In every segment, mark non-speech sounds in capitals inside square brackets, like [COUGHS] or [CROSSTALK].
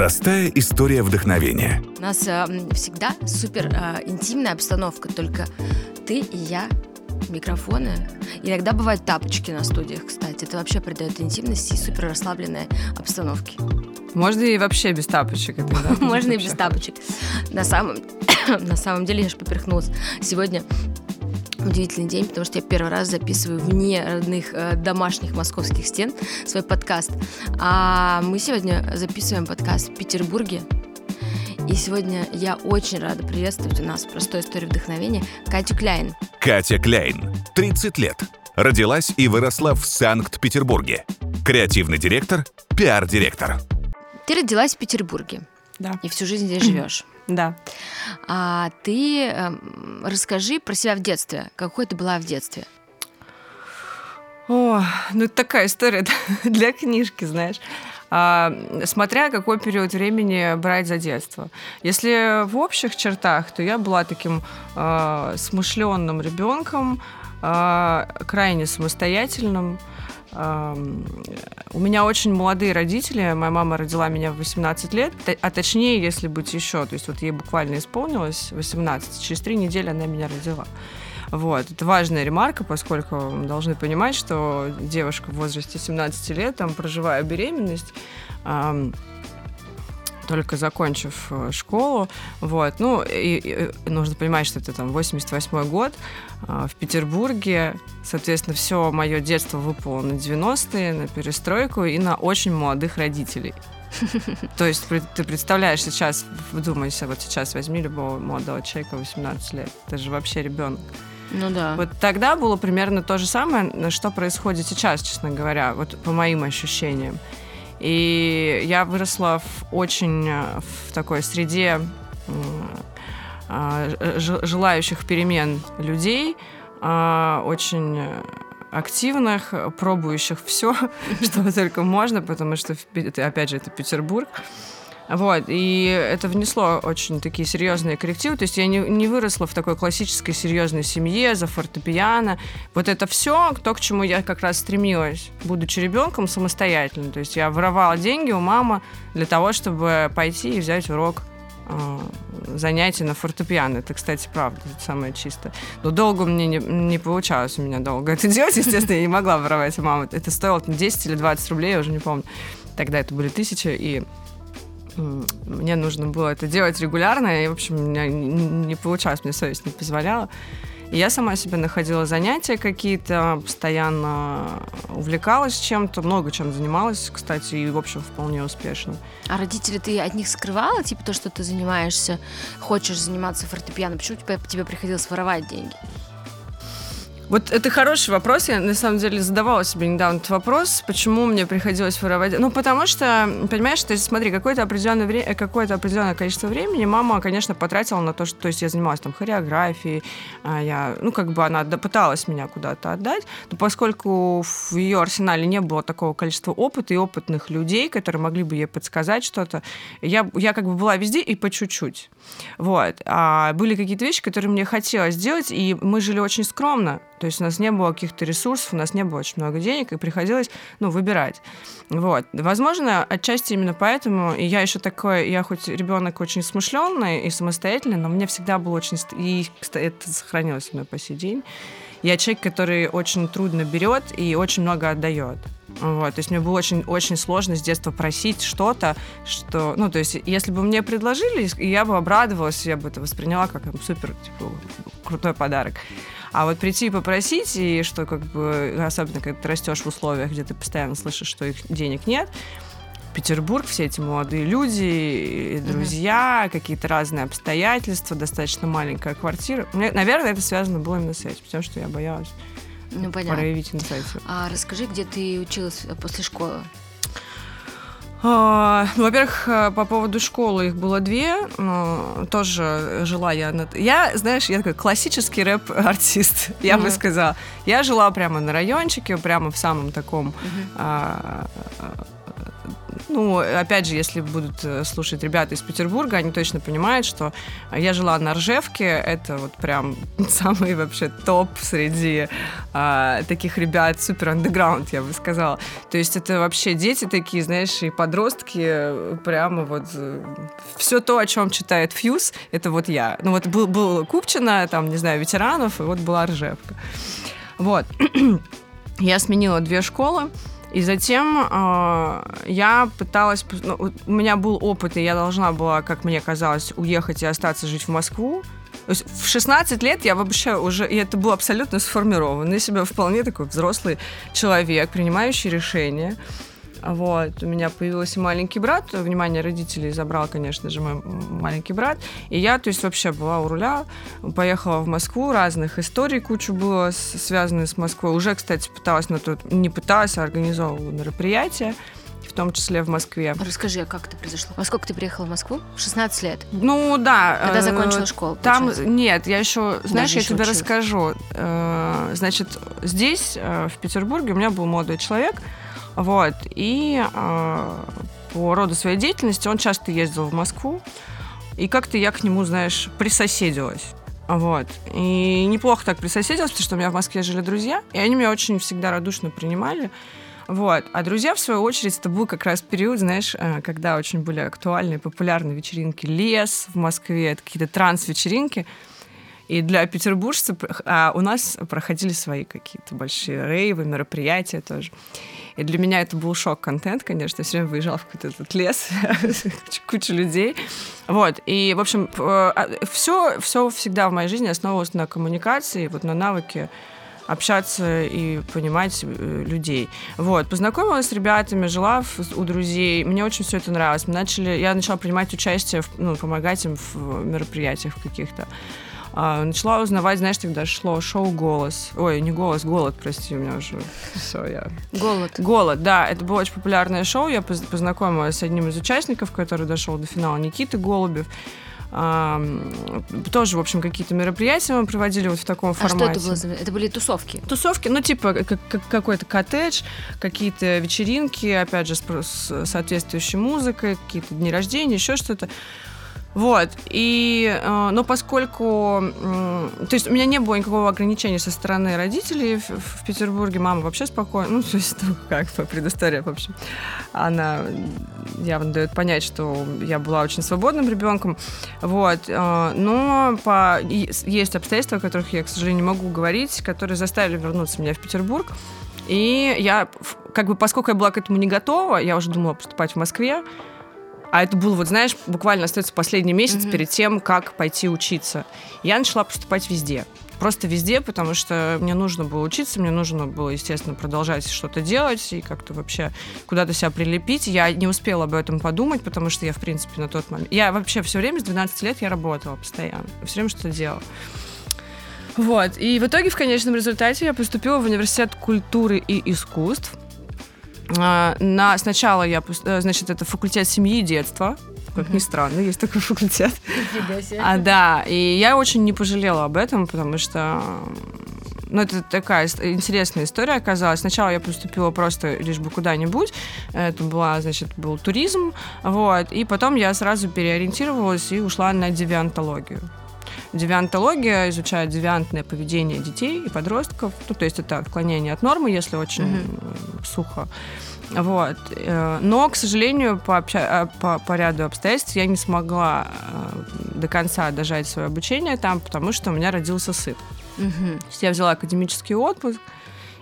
Простая история вдохновения. У нас э, всегда супер э, интимная обстановка, только ты и я, микрофоны. Иногда бывают тапочки на студиях, кстати. Это вообще придает интимности и супер расслабленной обстановке. Можно и вообще без тапочек. Это, да, [LAUGHS] Можно и без тапочек. На самом, [COUGHS] на самом деле, я же поперхнулась. Сегодня удивительный день, потому что я первый раз записываю вне родных э, домашних московских стен свой подкаст. А мы сегодня записываем подкаст в Петербурге. И сегодня я очень рада приветствовать у нас в простой истории вдохновения Катю Кляйн. Катя Кляйн, 30 лет. Родилась и выросла в Санкт-Петербурге. Креативный директор, пиар-директор. Ты родилась в Петербурге Да. и всю жизнь здесь живешь. Да. А ты эм, расскажи про себя в детстве. Какой ты была в детстве? О, ну это такая история [LAUGHS] для книжки, знаешь. А, смотря какой период времени брать за детство. Если в общих чертах, то я была таким э, смышленным ребенком, э, крайне самостоятельным. Э, у меня очень молодые родители. Моя мама родила меня в 18 лет, а точнее, если быть еще, то есть вот ей буквально исполнилось 18, через три недели она меня родила. Вот. Это важная ремарка, поскольку мы должны понимать, что девушка в возрасте 17 лет, там, проживая беременность, только закончив э, школу, вот, ну, и, и нужно понимать, что это там 88 год а, в Петербурге, соответственно, все мое детство выпало на 90-е, на перестройку и на очень молодых родителей. [LAUGHS] То есть ты представляешь сейчас, вдумайся, вот сейчас возьми любого молодого человека 18 лет, это же вообще ребенок. Ну да. Вот тогда было примерно то же самое, что происходит сейчас, честно говоря, вот по моим ощущениям. И я выросла в очень э, в такой среде а, желающих перемен людей, а, очень активных, пробующих все, [LAUGHS] что только можно, потому что, опять же, это Петербург. Вот, и это внесло очень такие серьезные коррективы. То есть я не, не выросла в такой классической серьезной семье за фортепиано. Вот это все, то, к чему я как раз стремилась, будучи ребенком самостоятельно. То есть я воровала деньги у мамы для того, чтобы пойти и взять урок э, занятий на фортепиано. Это, кстати, правда, это самое чистое. Но долго мне не, не получалось у меня долго это делать. Естественно, я не могла воровать у мамы. Это стоило там, 10 или 20 рублей, я уже не помню. Тогда это были тысячи, и мне нужно было это делать регулярно, и, в общем, у меня не получалось, мне совесть не позволяла. И я сама себе находила занятия какие-то, постоянно увлекалась чем-то, много чем занималась, кстати, и, в общем, вполне успешно. А родители ты от них скрывала, типа то, что ты занимаешься, хочешь заниматься фортепиано? Почему тебе, тебе приходилось воровать деньги? Вот это хороший вопрос. Я на самом деле задавала себе недавно этот вопрос, почему мне приходилось воровать. Ну, потому что, понимаешь, ты смотри, какое-то определенное время, какое-то определенное количество времени мама, конечно, потратила на то, что, то есть я занималась там хореографией, а я, ну, как бы она пыталась меня куда-то отдать, но поскольку в ее арсенале не было такого количества опыта и опытных людей, которые могли бы ей подсказать что-то, я, я как бы была везде и по чуть-чуть. Вот. А были какие-то вещи, которые мне хотелось сделать, и мы жили очень скромно. То есть у нас не было каких-то ресурсов, у нас не было очень много денег, и приходилось, ну, выбирать. Вот. Возможно, отчасти именно поэтому, и я еще такой, я хоть ребенок очень смышленный и самостоятельный, но мне всегда было очень... И, кстати, это сохранилось у меня по сей день. Я человек, который очень трудно берет и очень много отдает. Вот, то есть мне было очень, очень сложно с детства просить что-то, что, ну, то есть, если бы мне предложили, я бы обрадовалась, я бы это восприняла как там, супер, типа, крутой подарок. А вот прийти и попросить, и что как бы, особенно когда ты растешь в условиях, где ты постоянно слышишь, что их денег нет, Петербург, все эти молодые люди, друзья, какие-то разные обстоятельства, достаточно маленькая квартира. Мне, наверное, это связано было именно с этим, потому что я боялась Ну, понятно. проявить инициативу. А расскажи, где ты училась э, после школы? А, ну, во-первых, э, по поводу школы их было две. тоже жила я на... Я, знаешь, я такой классический рэп-артист, [LAUGHS] я бы Мгм. сказала. Я жила прямо на райончике, прямо в самом таком а, ну, опять же, если будут э, слушать ребята из Петербурга, они точно понимают, что я жила на Ржевке, это вот прям [LAUGHS] самый вообще топ среди а, таких ребят, супер андеграунд, я бы сказала. То есть это вообще дети такие, знаешь, и подростки, прямо вот все то, о чем читает Фьюз, это вот я. Ну вот был, был Купчина, там, не знаю, ветеранов, и вот была Ржевка. Вот. [CLEARS THROAT] я сменила две школы, и затем э, я пыталась... Ну, у меня был опыт, и я должна была, как мне казалось, уехать и остаться жить в Москву. То есть в 16 лет я вообще уже... И это был абсолютно сформированный себя вполне такой взрослый человек, принимающий решения. Вот. У меня появился маленький брат. Внимание родителей забрал, конечно же, мой маленький брат. И я, то есть, вообще была у руля. Поехала в Москву. Разных историй кучу было связанных с Москвой. Уже, кстати, пыталась на то... Не пыталась, а организовывала мероприятия в том числе в Москве. Расскажи, а как это произошло? Во сколько ты приехала в Москву? 16 лет? Ну, да. Когда э, закончила школу? Там, получается? нет, я еще, знаешь, Даже я тебе училась. расскажу. Э, значит, здесь, э, в Петербурге, у меня был молодой человек, вот. И э, по роду своей деятельности он часто ездил в Москву. И как-то я к нему, знаешь, присоседилась. Вот. И неплохо так присоседилась, потому что у меня в Москве жили друзья, и они меня очень всегда радушно принимали. Вот. А друзья, в свою очередь, это был как раз период, знаешь, э, когда очень были актуальны и популярны вечеринки «Лес» в Москве, какие-то транс-вечеринки. И для петербуржцев а у нас проходили свои какие-то большие рейвы, мероприятия тоже. И для меня это был шок-контент, конечно. Я все время выезжала в какой-то этот лес, [LAUGHS] куча людей. Вот. И, в общем, все, а, все всегда в моей жизни основывалось на коммуникации, вот на навыке общаться и понимать э, людей. Вот, познакомилась с ребятами, жила в, у друзей. Мне очень все это нравилось. Мы начали, я начала принимать участие, в, ну, помогать им в мероприятиях каких-то. А, начала узнавать, знаешь, тогда шло шоу «Голос». Ой, не «Голос», «Голод», прости, у меня уже [LAUGHS] все, я... «Голод». «Голод», да, это было очень популярное шоу. Я познакомилась с одним из участников, который дошел до финала, Никиты Голубев. А, тоже, в общем, какие-то мероприятия мы проводили вот в таком формате. А что это было? Это были тусовки? Тусовки, ну, типа какой-то коттедж, какие-то вечеринки, опять же, с соответствующей музыкой, какие-то дни рождения, еще что-то. Вот. И, э, но поскольку... Э, то есть у меня не было никакого ограничения со стороны родителей в, в Петербурге. Мама вообще спокойно. Ну, то есть, [LAUGHS] ну, как по предыстория, в общем. Она явно дает понять, что я была очень свободным ребенком. Вот. Э, но по, есть обстоятельства, о которых я, к сожалению, не могу говорить, которые заставили вернуться меня в Петербург. И я, как бы, поскольку я была к этому не готова, я уже думала поступать в Москве, а это было, вот знаешь, буквально остается последний месяц mm-hmm. перед тем, как пойти учиться. Я начала поступать везде. Просто везде, потому что мне нужно было учиться, мне нужно было, естественно, продолжать что-то делать и как-то вообще куда-то себя прилепить. Я не успела об этом подумать, потому что я, в принципе, на тот момент... Я вообще все время, с 12 лет я работала постоянно. Все время что-то делала. Вот. И в итоге, в конечном результате, я поступила в университет культуры и искусств. А, на, сначала я, э, значит, это факультет семьи и детства, как ни странно, есть такой [LAUGHS] факультет. А, да, и я очень не пожалела об этом, потому что ну, это такая интересная история оказалась. Сначала я поступила просто лишь бы куда-нибудь. Это была, значит, был туризм. Вот. И потом я сразу переориентировалась и ушла на девиантологию. Девиантология изучает девиантное поведение детей и подростков. Ну, то есть это отклонение от нормы, если очень mm-hmm. сухо. Вот. Э, но, к сожалению, по, обща... Э, по, по ряду обстоятельств я не смогла до конца дожать свое обучение там, потому что у меня родился сын. Угу. То есть я взяла академический отпуск,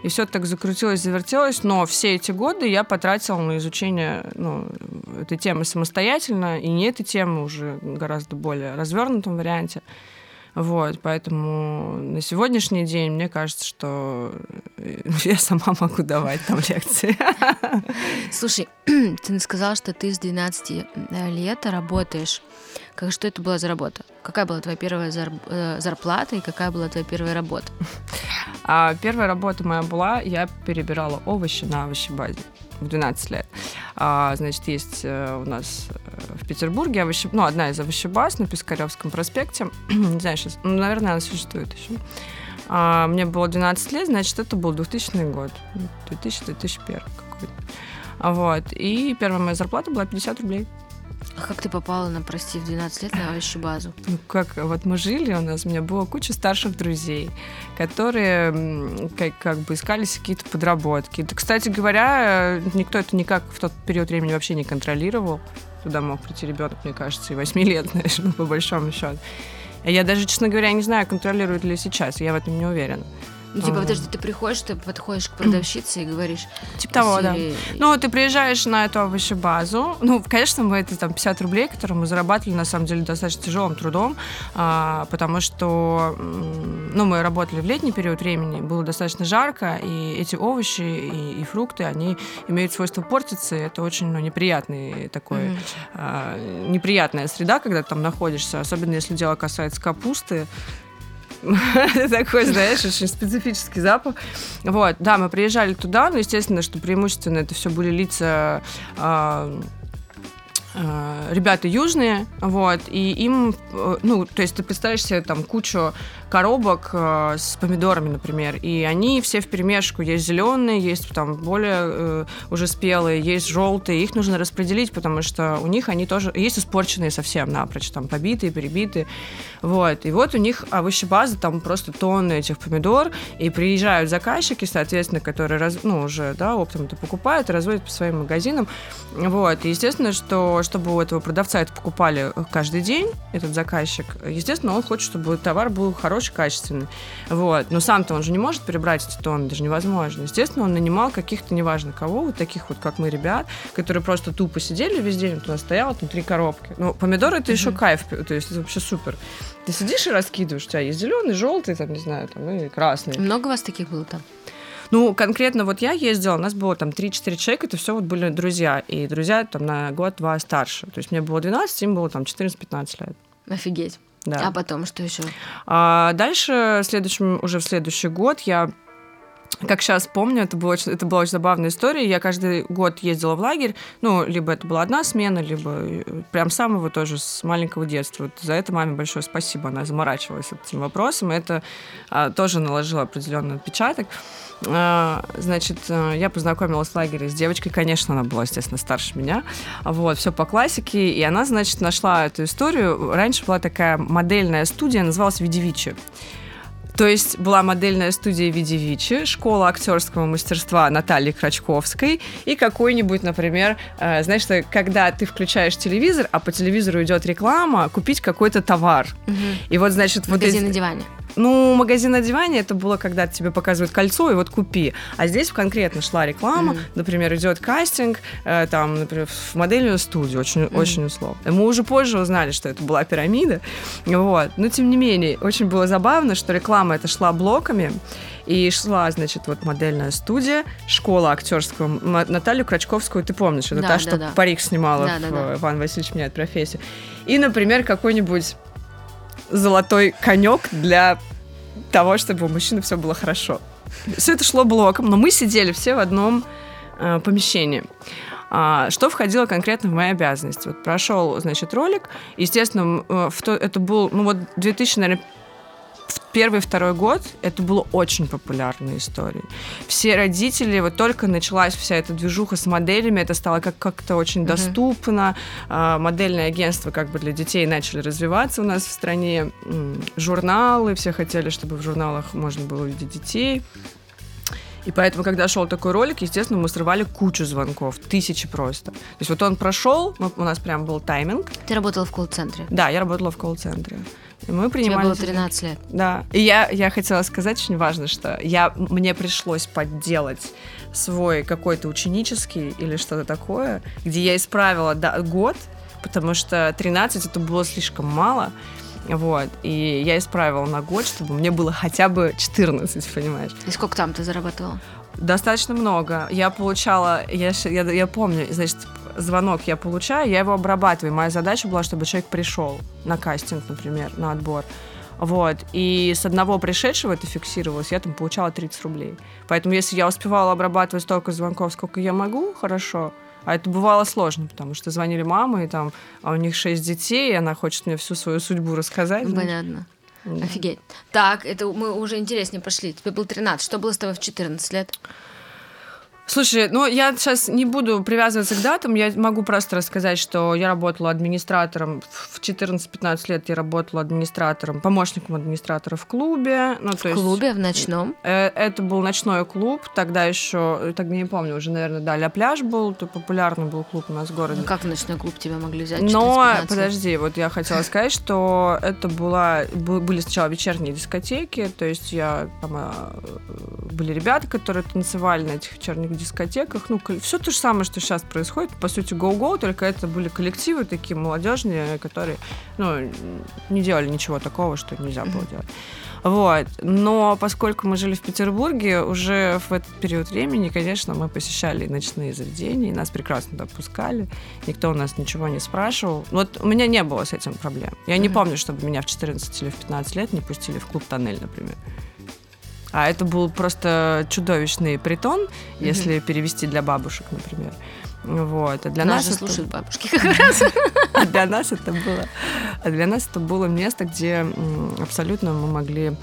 и все так закрутилось, завертелось, но все эти годы я потратила на изучение ну, этой темы самостоятельно, и не этой темы уже гораздо более развернутом варианте. Вот, поэтому на сегодняшний день мне кажется, что э, [LAUGHS] я сама могу давать там лекции. [LAUGHS] Слушай, [CLEARS THROAT] ты сказала, что ты с 12 э, лет работаешь. Как, что это была за работа? Какая была твоя первая э, зарплата и какая была твоя первая работа? А, первая работа моя была, я перебирала овощи на овощебазе в 12 лет. А, значит, есть у нас в Петербурге овощи, ну, одна из овощебаз на Пискаревском проспекте. [CLEARS THROAT] Не знаю, сейчас, ну, наверное, она существует еще. А, мне было 12 лет, значит, это был 2000 год. 2000-2001 какой-то. Вот. И первая моя зарплата была 50 рублей. А как ты попала на, прости, в 12 лет на овощную базу? Ну, как вот мы жили, у нас у меня было куча старших друзей, которые как, как бы искались какие-то подработки. Это, кстати говоря, никто это никак в тот период времени вообще не контролировал. Туда мог прийти ребенок, мне кажется, и 8 лет, [LAUGHS] знаешь, ну, по большому счету. Я даже, честно говоря, не знаю, контролируют ли сейчас, я в этом не уверена. Ну, типа, подожди, ты приходишь, ты подходишь к продавщице и говоришь... Типа того, да. Ну, ты приезжаешь на эту овощебазу. Ну, конечно, мы это там 50 рублей, которые мы зарабатывали, на самом деле, достаточно тяжелым трудом, а, потому что, ну, мы работали в летний период времени, было достаточно жарко, и эти овощи и, и фрукты, они имеют свойство портиться, и это очень, ну, неприятный такой, mm-hmm. а, неприятная среда, когда ты там находишься, особенно если дело касается капусты, [LAUGHS] такой, знаешь, очень специфический запах. Вот, да, мы приезжали туда, но, естественно, что преимущественно это все были лица а, ребята южные, вот, и им, э, ну, то есть ты представляешь себе там кучу коробок э, с помидорами, например, и они все в перемешку. Есть зеленые, есть там более э, уже спелые, есть желтые. Их нужно распределить, потому что у них они тоже есть испорченные совсем напрочь, там побитые, перебитые. Вот. И вот у них овощебаза, там просто тонны этих помидор, и приезжают заказчики, соответственно, которые раз, ну, уже да, оптом это покупают разводят по своим магазинам. Вот. И естественно, что чтобы у этого продавца это покупали каждый день, этот заказчик, естественно, он хочет, чтобы товар был хороший качественный. Вот. Но сам-то он же не может перебрать эти тонны, даже невозможно. Естественно, он нанимал каких-то, неважно кого, вот таких вот, как мы, ребят, которые просто тупо сидели весь день, туда стояло, там три коробки. Ну, помидоры это еще кайф, то есть это вообще супер. Ты сидишь и раскидываешь, у тебя есть зеленый, желтый, там, не знаю, там, и красный. Много вас таких было там? Ну, конкретно вот я ездила, у нас было там 3-4 человека, это все вот были друзья. И друзья там на год-два старше. То есть мне было 12, им было там 14-15 лет. Офигеть. Да. А потом что еще? А дальше, следующем, уже в следующий год я как сейчас помню, это, было это была очень забавная история. Я каждый год ездила в лагерь. Ну, либо это была одна смена, либо э, прям самого тоже с маленького детства. Вот за это маме большое спасибо. Она заморачивалась этим вопросом. И это а, тоже наложило определенный отпечаток. А, значит, э, я познакомилась в лагере с девочкой. Конечно, она была, естественно, старше меня. Вот, все по классике. И она, значит, нашла эту историю. Раньше была такая модельная студия, называлась «Видевичи». То есть была модельная студия Видевичи, школа актерского мастерства Натальи Крачковской и какой-нибудь, например, э, знаешь, что, когда ты включаешь телевизор, а по телевизору идет реклама, купить какой-то товар. Угу. И вот, значит, Магазин вот эти... на диване. Ну, магазин на диване это было, когда тебе показывают кольцо, и вот купи. А здесь конкретно шла реклама, mm-hmm. например, идет кастинг, э, там, например, в модельную студию, очень, mm-hmm. очень условно. Мы уже позже узнали, что это была пирамида. Вот. Но, тем не менее, очень было забавно, что реклама это шла блоками. И шла, значит, вот модельная студия, школа актерского. Наталью Крачковскую ты помнишь, это да, та, да, что да. парик снимала да, в да, да. «Иван Васильевич меняет профессию». И, например, какой-нибудь золотой конек для того, чтобы у мужчины все было хорошо. Все это шло блоком, но мы сидели все в одном э, помещении. А, что входило конкретно в мои обязанности? Вот прошел, значит, ролик. Естественно, э, в то, это был, ну вот 2000, наверное, первый, второй год это было очень популярной историей. Все родители, вот только началась вся эта движуха с моделями, это стало как- как-то очень mm-hmm. доступно. А, модельные агентства как бы для детей начали развиваться у нас в стране. Журналы, все хотели, чтобы в журналах можно было увидеть детей. И поэтому, когда шел такой ролик, естественно, мы срывали кучу звонков, тысячи просто. То есть вот он прошел, у нас прям был тайминг. Ты работала в колл-центре? Да, я работала в колл-центре. И мы принимали... Тебе было 13 лет. Да. И я, я хотела сказать очень важно, что я, мне пришлось подделать свой какой-то ученический или что-то такое, где я исправила да, год, потому что 13 это было слишком мало. Вот. И я исправила на год, чтобы мне было хотя бы 14, понимаешь. И сколько там ты зарабатывала? Достаточно много. Я получала, я, я, я помню, значит, звонок я получаю, я его обрабатываю. Моя задача была, чтобы человек пришел на кастинг, например, на отбор. Вот. И с одного пришедшего это фиксировалось, я там получала 30 рублей. Поэтому если я успевала обрабатывать столько звонков, сколько я могу, хорошо. А это бывало сложно, потому что звонили мамы, и там, а у них шесть детей, и она хочет мне всю свою судьбу рассказать. Понятно. Офигеть. Так, это мы уже интереснее пошли. Тебе было 13. Что было с тобой в 14 лет? Слушай, ну я сейчас не буду привязываться к датам, я могу просто рассказать, что я работала администратором в 14-15 лет, я работала администратором, помощником администратора в клубе. Ну, в то клубе, есть, в ночном? Э, это был ночной клуб, тогда еще, тогда не помню, уже, наверное, да, Ля Пляж был, то популярный был клуб у нас в городе. Ну как в ночной клуб тебя могли взять? Но, подожди, вот я хотела сказать, что это была, были сначала вечерние дискотеки, то есть я, там, а, были ребята, которые танцевали на этих вечерних дискотеках. Ну, все то же самое, что сейчас происходит. По сути, go-go, только это были коллективы такие молодежные, которые, ну, не делали ничего такого, что нельзя было делать. Вот. Но поскольку мы жили в Петербурге, уже в этот период времени, конечно, мы посещали ночные заведения, и нас прекрасно допускали. Никто у нас ничего не спрашивал. Вот у меня не было с этим проблем. Я не помню, чтобы меня в 14 или в 15 лет не пустили в клуб «Тоннель», например. А это был просто чудовищный притон, mm-hmm. если перевести для бабушек, например. Вот. А для нас, нас это... слушают бабушки как раз. [LAUGHS] А для нас это было, а для нас это было место, где абсолютно мы могли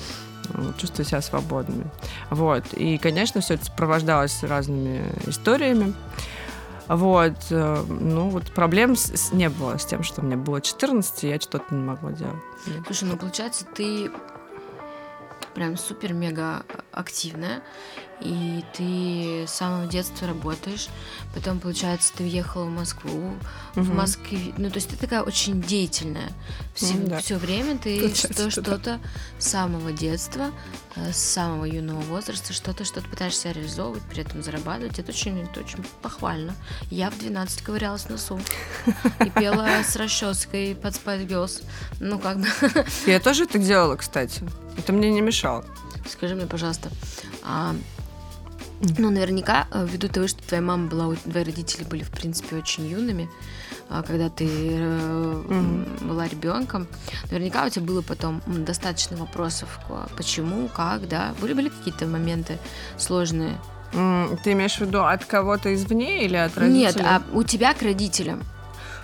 чувствовать себя свободными. Вот. И, конечно, все это сопровождалось разными историями. Вот. Э, ну, вот проблем с, не было с тем, что мне было 14, и я что-то не могла делать. Слушай, ну, получается, ты прям супер-мега активная, и ты с самого детства работаешь, потом, получается, ты уехала в Москву, угу. в Москве, ну, то есть ты такая очень деятельная, все, mm, да. все время ты [LAUGHS] что, что-то с самого детства, э, с самого юного возраста, что-то, что-то пытаешься реализовывать, при этом зарабатывать, это очень, это очень похвально. Я в 12 ковырялась носу и пела с расческой под Spice Girls, ну, как бы... Я тоже так делала, кстати, это мне не мешало. Скажи мне, пожалуйста, а ну, наверняка, э, ввиду того, что твоя мама была, твои родители были, в принципе, очень юными, а, когда ты mm-hmm. была ребенком, наверняка у тебя было потом достаточно вопросов, почему, как, да, были были какие-то моменты сложные. Ты имеешь в виду от кого-то извне или от родителей? Нет, а у тебя к родителям.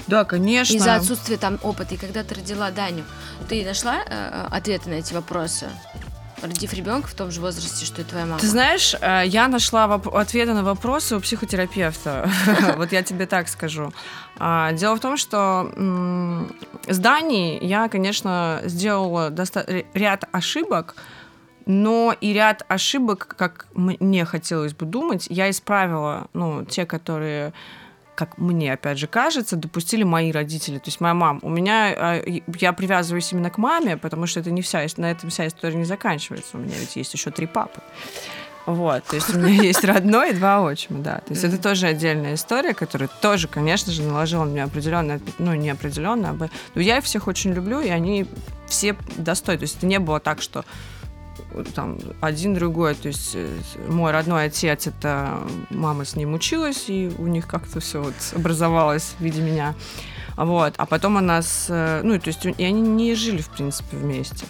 Да, конечно. Из-за отсутствия там опыта. И когда ты родила Даню, ты нашла э, э ответы на эти вопросы? родив ребенка в том же возрасте, что и твоя мама? Ты знаешь, э, я нашла ответы на вопросы у психотерапевта. [LAUGHS] Вот я тебе так скажу. А, дело в том, что с Данией я, конечно, сделала ряд ошибок, но и ряд ошибок, как мне хотелось бы думать, я исправила, ну, те, которые как мне, опять же, кажется, допустили мои родители, то есть моя мама. У меня, а, я привязываюсь именно к маме, потому что это не вся, на этом вся история не заканчивается. У меня ведь есть еще три папы. Вот, то есть у меня [LAUGHS] есть родной и два отчима, да. То есть это тоже отдельная история, которая тоже, конечно же, наложила на меня определенное, ну, не определенно, а но я их всех очень люблю, и они все достойны. То есть это не было так, что там один другой, то есть э, мой родной отец, это мама с ним училась, и у них как-то все вот образовалось в виде меня. Вот. А потом она с... Э, ну, то есть и они не жили, в принципе, вместе.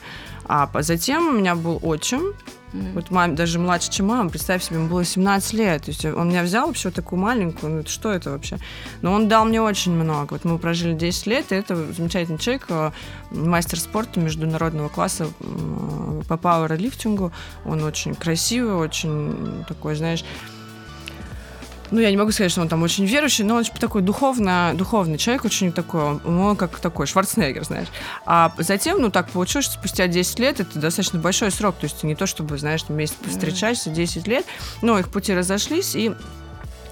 А затем у меня был отчим, Mm-hmm. Вот маме, даже младше, чем мама, представь себе, ему было 17 лет. То есть он меня взял вообще такую маленькую, ну что это вообще? Но он дал мне очень много. Вот мы прожили 10 лет, и это замечательный человек, э, мастер спорта международного класса по пауэрлифтингу. Он очень красивый, очень такой, знаешь, ну, я не могу сказать, что он там очень верующий, но он такой духовно, духовный человек, очень такой, он как такой Шварценеггер, знаешь. А затем, ну, так получилось, что спустя 10 лет, это достаточно большой срок, то есть не то, чтобы, знаешь, месяц встречаешься, 10 лет, но их пути разошлись, и э,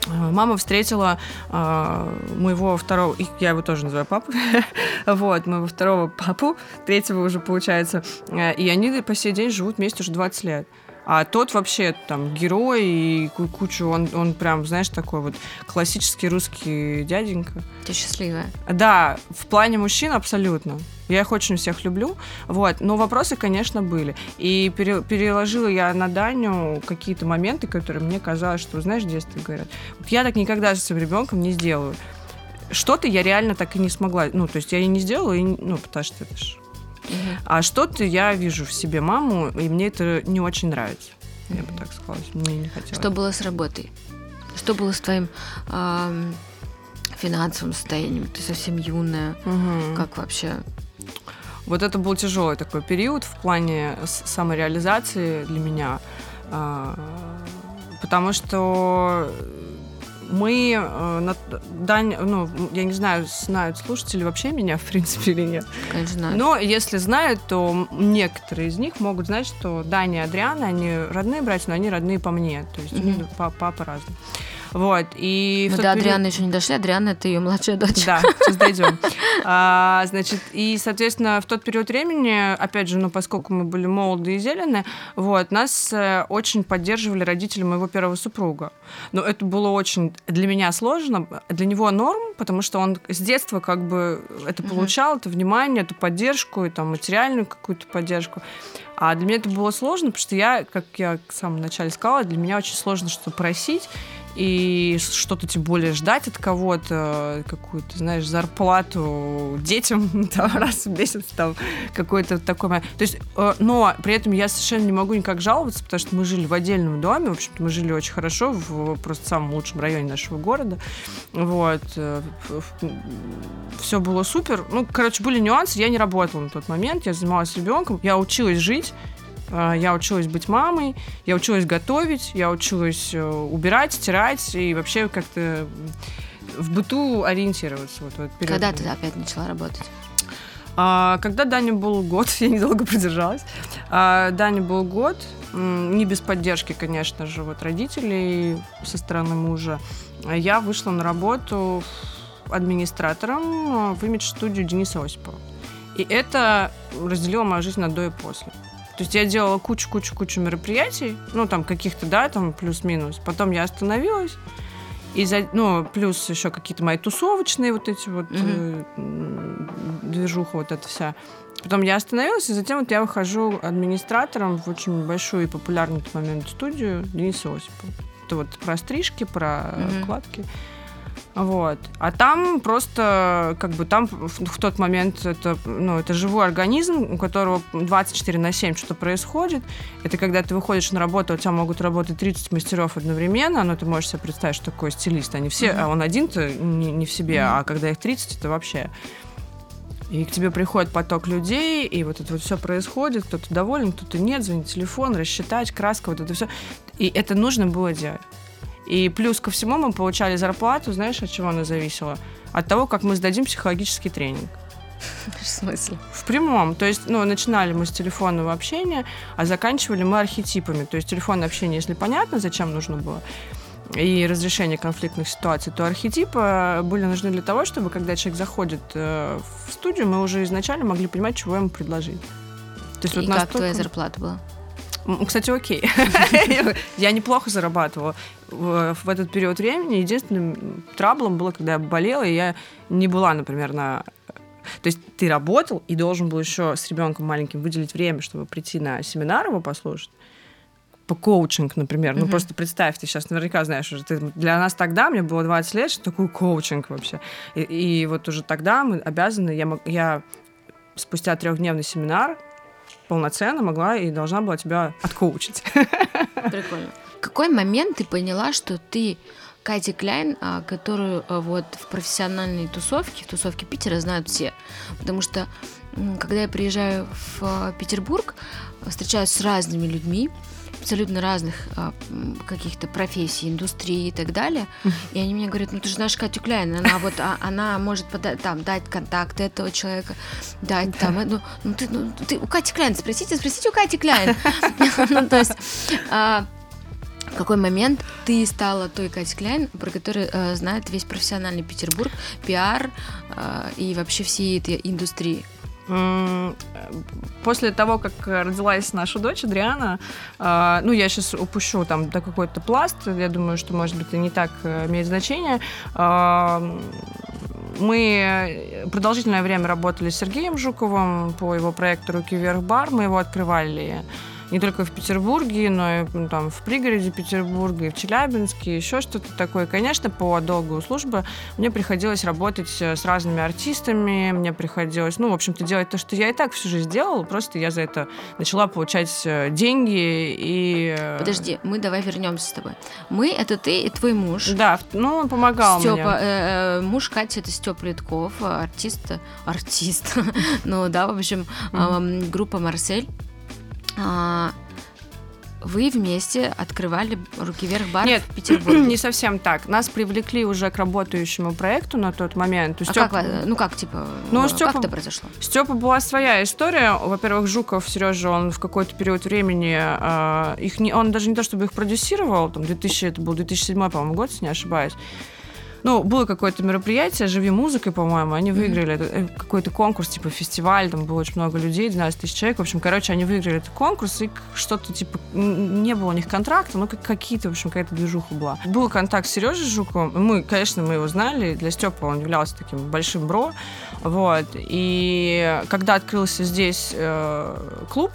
Мама встретила э, моего второго, я его тоже называю папой, [LAUGHS] вот, моего второго папу, третьего уже получается, э, и они по сей день живут вместе уже 20 лет. А тот вообще там герой и кучу, он, он прям, знаешь, такой вот классический русский дяденька. Ты счастливая. Да, в плане мужчин абсолютно. Я их очень всех люблю. Вот. Но вопросы, конечно, были. И пере, переложила я на Даню какие-то моменты, которые мне казалось, что, знаешь, в детстве говорят, вот я так никогда с своим ребенком не сделаю. Что-то я реально так и не смогла. Ну, то есть я и не сделала, и, ну, потому что это же а что-то я вижу в себе маму, и мне это не очень нравится. Я бы так сказала. Мне не хотелось. Что было с работой? Что было с твоим э, финансовым состоянием? Ты совсем юная. Угу. Как вообще? Вот это был тяжелый такой период в плане самореализации для меня. А, потому что мы э, на Дань, ну, я не знаю, знают слушатели вообще меня, [LAUGHS] в принципе, или нет. Конечно, знают. Но если знают, то некоторые из них могут знать, что Даня и Адриана, они родные братья, но они родные по мне. То есть Мгм. mm папа разный. Вот. И Мы до период- Адрианы еще не дошли. Адриана — это ее младшая дочь. да, сейчас дойдем. А, значит, и, соответственно, в тот период времени, опять же, ну, поскольку мы были молоды и зеленые, вот, нас э, очень поддерживали родители моего первого супруга. Но это было очень для меня сложно, для него норм, потому что он с детства как бы это получал, это внимание, эту поддержку, и там материальную какую-то поддержку. А для меня это было сложно, потому что я, как я в самом начале сказала, для меня очень сложно что-то просить и что-то тем более ждать от кого-то, какую-то, знаешь, зарплату детям [LAUGHS] там, раз в месяц, там, какой-то момент. То есть, э, но при этом я совершенно не могу никак жаловаться, потому что мы жили в отдельном доме, в общем-то, мы жили очень хорошо, в просто самом лучшем районе нашего города, вот, все было супер. Ну, короче, были нюансы, я не работала на тот момент, я занималась ребенком, я училась жить, э, я училась быть мамой, я училась готовить, я училась э, убирать, стирать и вообще как-то в быту ориентироваться. Вот, в этот период Когда ты опять начала работать? А, когда Дане был год, [LAUGHS] я недолго продержалась. А, Дане был год, не без поддержки, конечно же, вот родителей со стороны мужа. А Я вышла на работу администратором а, в имидж-студию Дениса Осипова. И это разделило мою жизнь на до и после. То есть я делала кучу-кучу-кучу мероприятий, ну, там, каких-то, да, там, плюс-минус. Потом я остановилась, и за, ну, плюс еще какие-то мои тусовочные вот эти вот Мгм. э, движуха вот эта вся. Потом я остановилась, и затем вот я выхожу администратором в очень большую и популярную в тот момент студию Дениса Осипова. Это вот про стрижки, про Мгм. укладки. Вот. А там просто, как бы, там в, в тот момент это, ну, это живой организм, у которого 24 на 7 что-то происходит. Это когда ты выходишь на работу, у тебя могут работать 30 мастеров одновременно, но ты можешь себе представить, что такое стилист. Они все, а он один-то не, не в себе, а когда их 30, это вообще... И к тебе приходит поток людей, и вот это вот все происходит, кто-то доволен, кто-то нет, звонит телефон, рассчитать, краска, вот это все. И это нужно было делать. И плюс ко всему мы получали зарплату, знаешь, от чего она зависела? От того, как мы сдадим психологический тренинг. В смысле? В прямом. То есть, ну, начинали мы с телефонного общения, а заканчивали мы архетипами. То есть телефонное общение, если понятно, зачем нужно было, и разрешение конфликтных ситуаций, то архетипы были нужны для того, чтобы, когда человек заходит э, в студию, мы уже изначально могли понимать, чего ему предложить. То есть И вот как настолько- твоя зарплата была? Кстати, окей. [LAUGHS] Я неплохо зарабатывала в этот период времени. Единственным траблом было, когда я болела, и я не была, например, на... То есть ты работал и должен был еще с ребенком маленьким выделить время, чтобы прийти на семинар его послушать по коучинг, например. Ну, просто представь, ты сейчас наверняка знаешь уже, ты- для нас тогда, мне было 20 лет, что такое коучинг вообще. И, и вот уже тогда мы обязаны, я спустя трехдневный семинар полноценно могла и должна была тебя откоучить. Прикольно. В [LAUGHS] какой момент ты поняла, что ты Катя Кляйн, а, которую а, вот в профессиональной тусовке, в тусовке Питера знают все. Потому что когда я приезжаю в а, Петербург, встречаюсь с разными людьми, абсолютно разных а, каких-то профессий, индустрии и так далее. И они мне говорят, ну ты же знаешь Катю Кляйн, она вот, а, она может пода- там, дать контакт этого человека, дать там, э, ну, ну, ты, ну, ты у Кати Кляйн, спросите, спросите у Кати Кляйн. [LAUGHS] Ну, то есть, а, в какой момент ты стала той Катей Кляйн, про которую э, знает весь профессиональный Петербург, пиар э, и вообще всей этой индустрии? М, После того, как родилась наша дочь Адриана, а, ну, я сейчас упущу там до какой-то пласт, я думаю, что, может быть, это не так э, имеет значение. Мы продолжительное время работали с Сергеем Жуковым по его проекту «Руки вверх бар». Мы его открывали не только в Петербурге, но и ну, там в пригороде Петербурга, и в Челябинске, еще что-то такое. Конечно, по долгу службы мне приходилось работать э, с разными артистами, мне приходилось, ну, в общем-то, делать то, что я и так всю жизнь делала, просто я за это начала получать э, деньги и... э, Подожди, мы давай вернемся с тобой. Мы это ты и твой муж. Да, ну, он помогал Степа, мне. э, муж Кати это Степа Литков, артист, артист, [LAUGHS] ну да, в общем, группа Марсель. А, вы вместе открывали «Руки вверх» бар Нет, в Петербурге? [CLEARS THROAT] не совсем так. Нас привлекли уже к работающему проекту на тот момент. У А Стёпы- как, ну как, типа, Ну, э, как это произошло? Степа была своя история. Во-первых, Жуков, Сережа, он в какой-то период времени э, их не, он даже не то чтобы их продюсировал, там 2000, это был 2007, по-моему, год, если не ошибаюсь. Ну, было какое-то мероприятие, «Живи музыкой», по-моему, они выиграли э, какой-то конкурс, типа фестиваль, там было очень много людей, 12 тысяч человек. В общем, короче, они выиграли этот конкурс, и что-то, типа, не было у них контракта, ну, как какие-то, в общем, какая-то движуха была. Был контакт с Сережей Жуковым, мы, конечно, мы его знали, для Степа он являлся таким большим бро, вот. И когда открылся здесь э, клуб,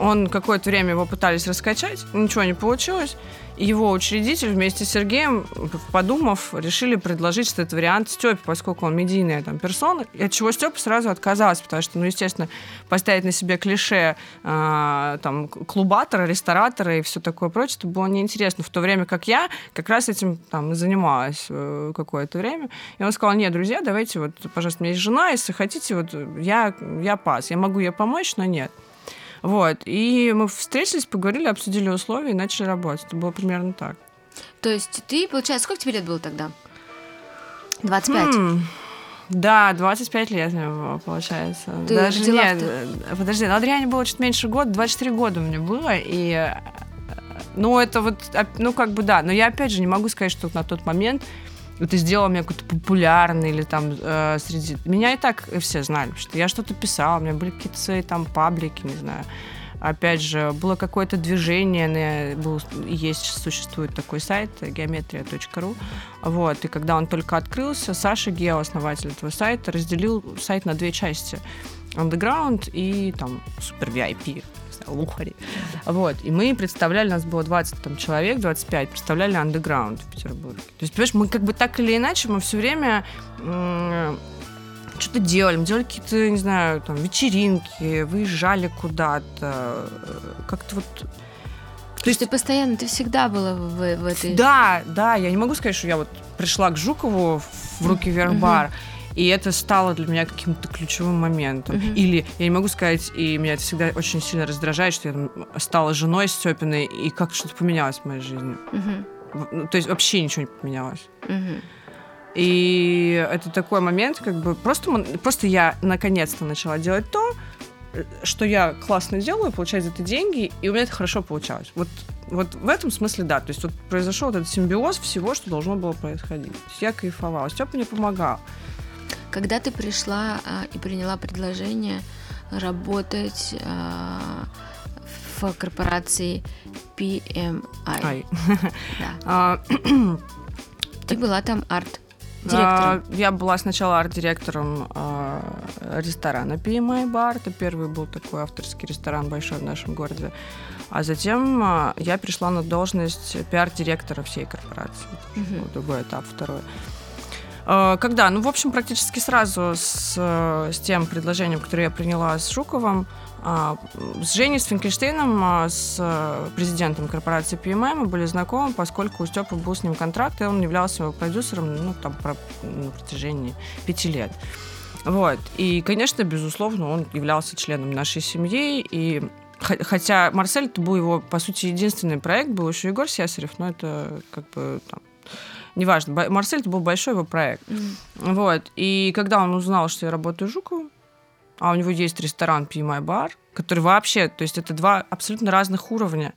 он какое-то время его пытались раскачать, ничего не получилось. Его учредитель вместе с Сергеем, подумав, решили предложить что это вариант Степе, поскольку он медийная там персона, от чего Степа сразу отказался, потому что, ну, естественно, поставить на себе клише э, там клубатора, ресторатора и все такое прочее, это было неинтересно. В то время как я как раз этим там и занималась э, какое-то время. И он сказал, нет, друзья, давайте вот, пожалуйста, у меня есть жена, если хотите, вот я, я пас, я могу ей помочь, но нет. Вот. И мы встретились, поговорили, обсудили условия и начали работать. Это было примерно так. То есть ты, получается, сколько тебе лет было тогда? 25. М, Да, 25 лет мне было, получается. Ты Даже нет, в- э, подожди, на Адриане было чуть меньше года, 24 года мне было, и э, ну, это вот, оп- ну, как бы да, но я опять же не могу сказать, что на тот момент это сделало меня какой-то популярный или там э, среди... Меня и так все знали, что я что-то писала, у меня были какие-то свои там паблики, не знаю. Опять же, было какое-то движение, был, есть, существует такой сайт geometria.ru, вот, и когда он только открылся, Саша Гео, основатель этого сайта, разделил сайт на две части. Underground и там супер VIP, лухари. Вот. И мы представляли, нас было 20 там, человек, 25, представляли Underground в Петербурге. То есть, понимаешь, мы как бы так или иначе, мы все время что-то делали, мы делали какие-то, не знаю, там, вечеринки, выезжали куда-то, э, как-то вот... То есть ты постоянно, ты всегда была в, в этой... Да, да, я не могу сказать, что я вот пришла к Жукову в руки вверх бар, и это стало для меня каким-то ключевым моментом. Мгм. Или я не могу сказать, и меня это всегда очень сильно раздражает, что я там стала женой Степиной, и как что-то поменялось в моей жизни. Ну, то есть вообще ничего не поменялось. мгм. И это такой момент, как бы просто, просто я наконец-то начала делать то, что я классно делаю, получать за это деньги, и у меня это хорошо получалось. Вот, вот в этом смысле да. То есть вот произошел вот этот симбиоз всего, что должно было происходить. Я кайфовала. Степа мне помогал. Когда ты пришла а, и приняла предложение работать а, в корпорации PMI, Ай. да. [LAUGHS] А, [CLEARS THROAT] ты была там а, арт-директором. Я была сначала арт-директором а, ресторана PMI Bar. Это первый был такой авторский ресторан большой в нашем городе. А затем я пришла на должность пиар-директора всей корпорации. Это Мгм. был другой этап, второй. А, Когда? Ну, в общем, практически сразу с, э, с тем предложением, которое я приняла с Жуковым, а, с Женей, с Финкельштейном, а, с э, президентом корпорации PMI мы были знакомы, поскольку у Степы был с ним контракт, и он являлся его продюсером ну, там, про- на протяжении пяти лет. Вот. И, конечно, безусловно, он являлся членом нашей семьи, и хо- Хотя Марсель это был его, по сути, единственный проект, был еще Егор Сесарев, но это как бы там, неважно. Марсель это был большой его проект. Мгм. Вот. И когда он узнал, что я работаю Жуковым, а у него есть ресторан PMI Bar, который вообще, то есть это два абсолютно разных уровня.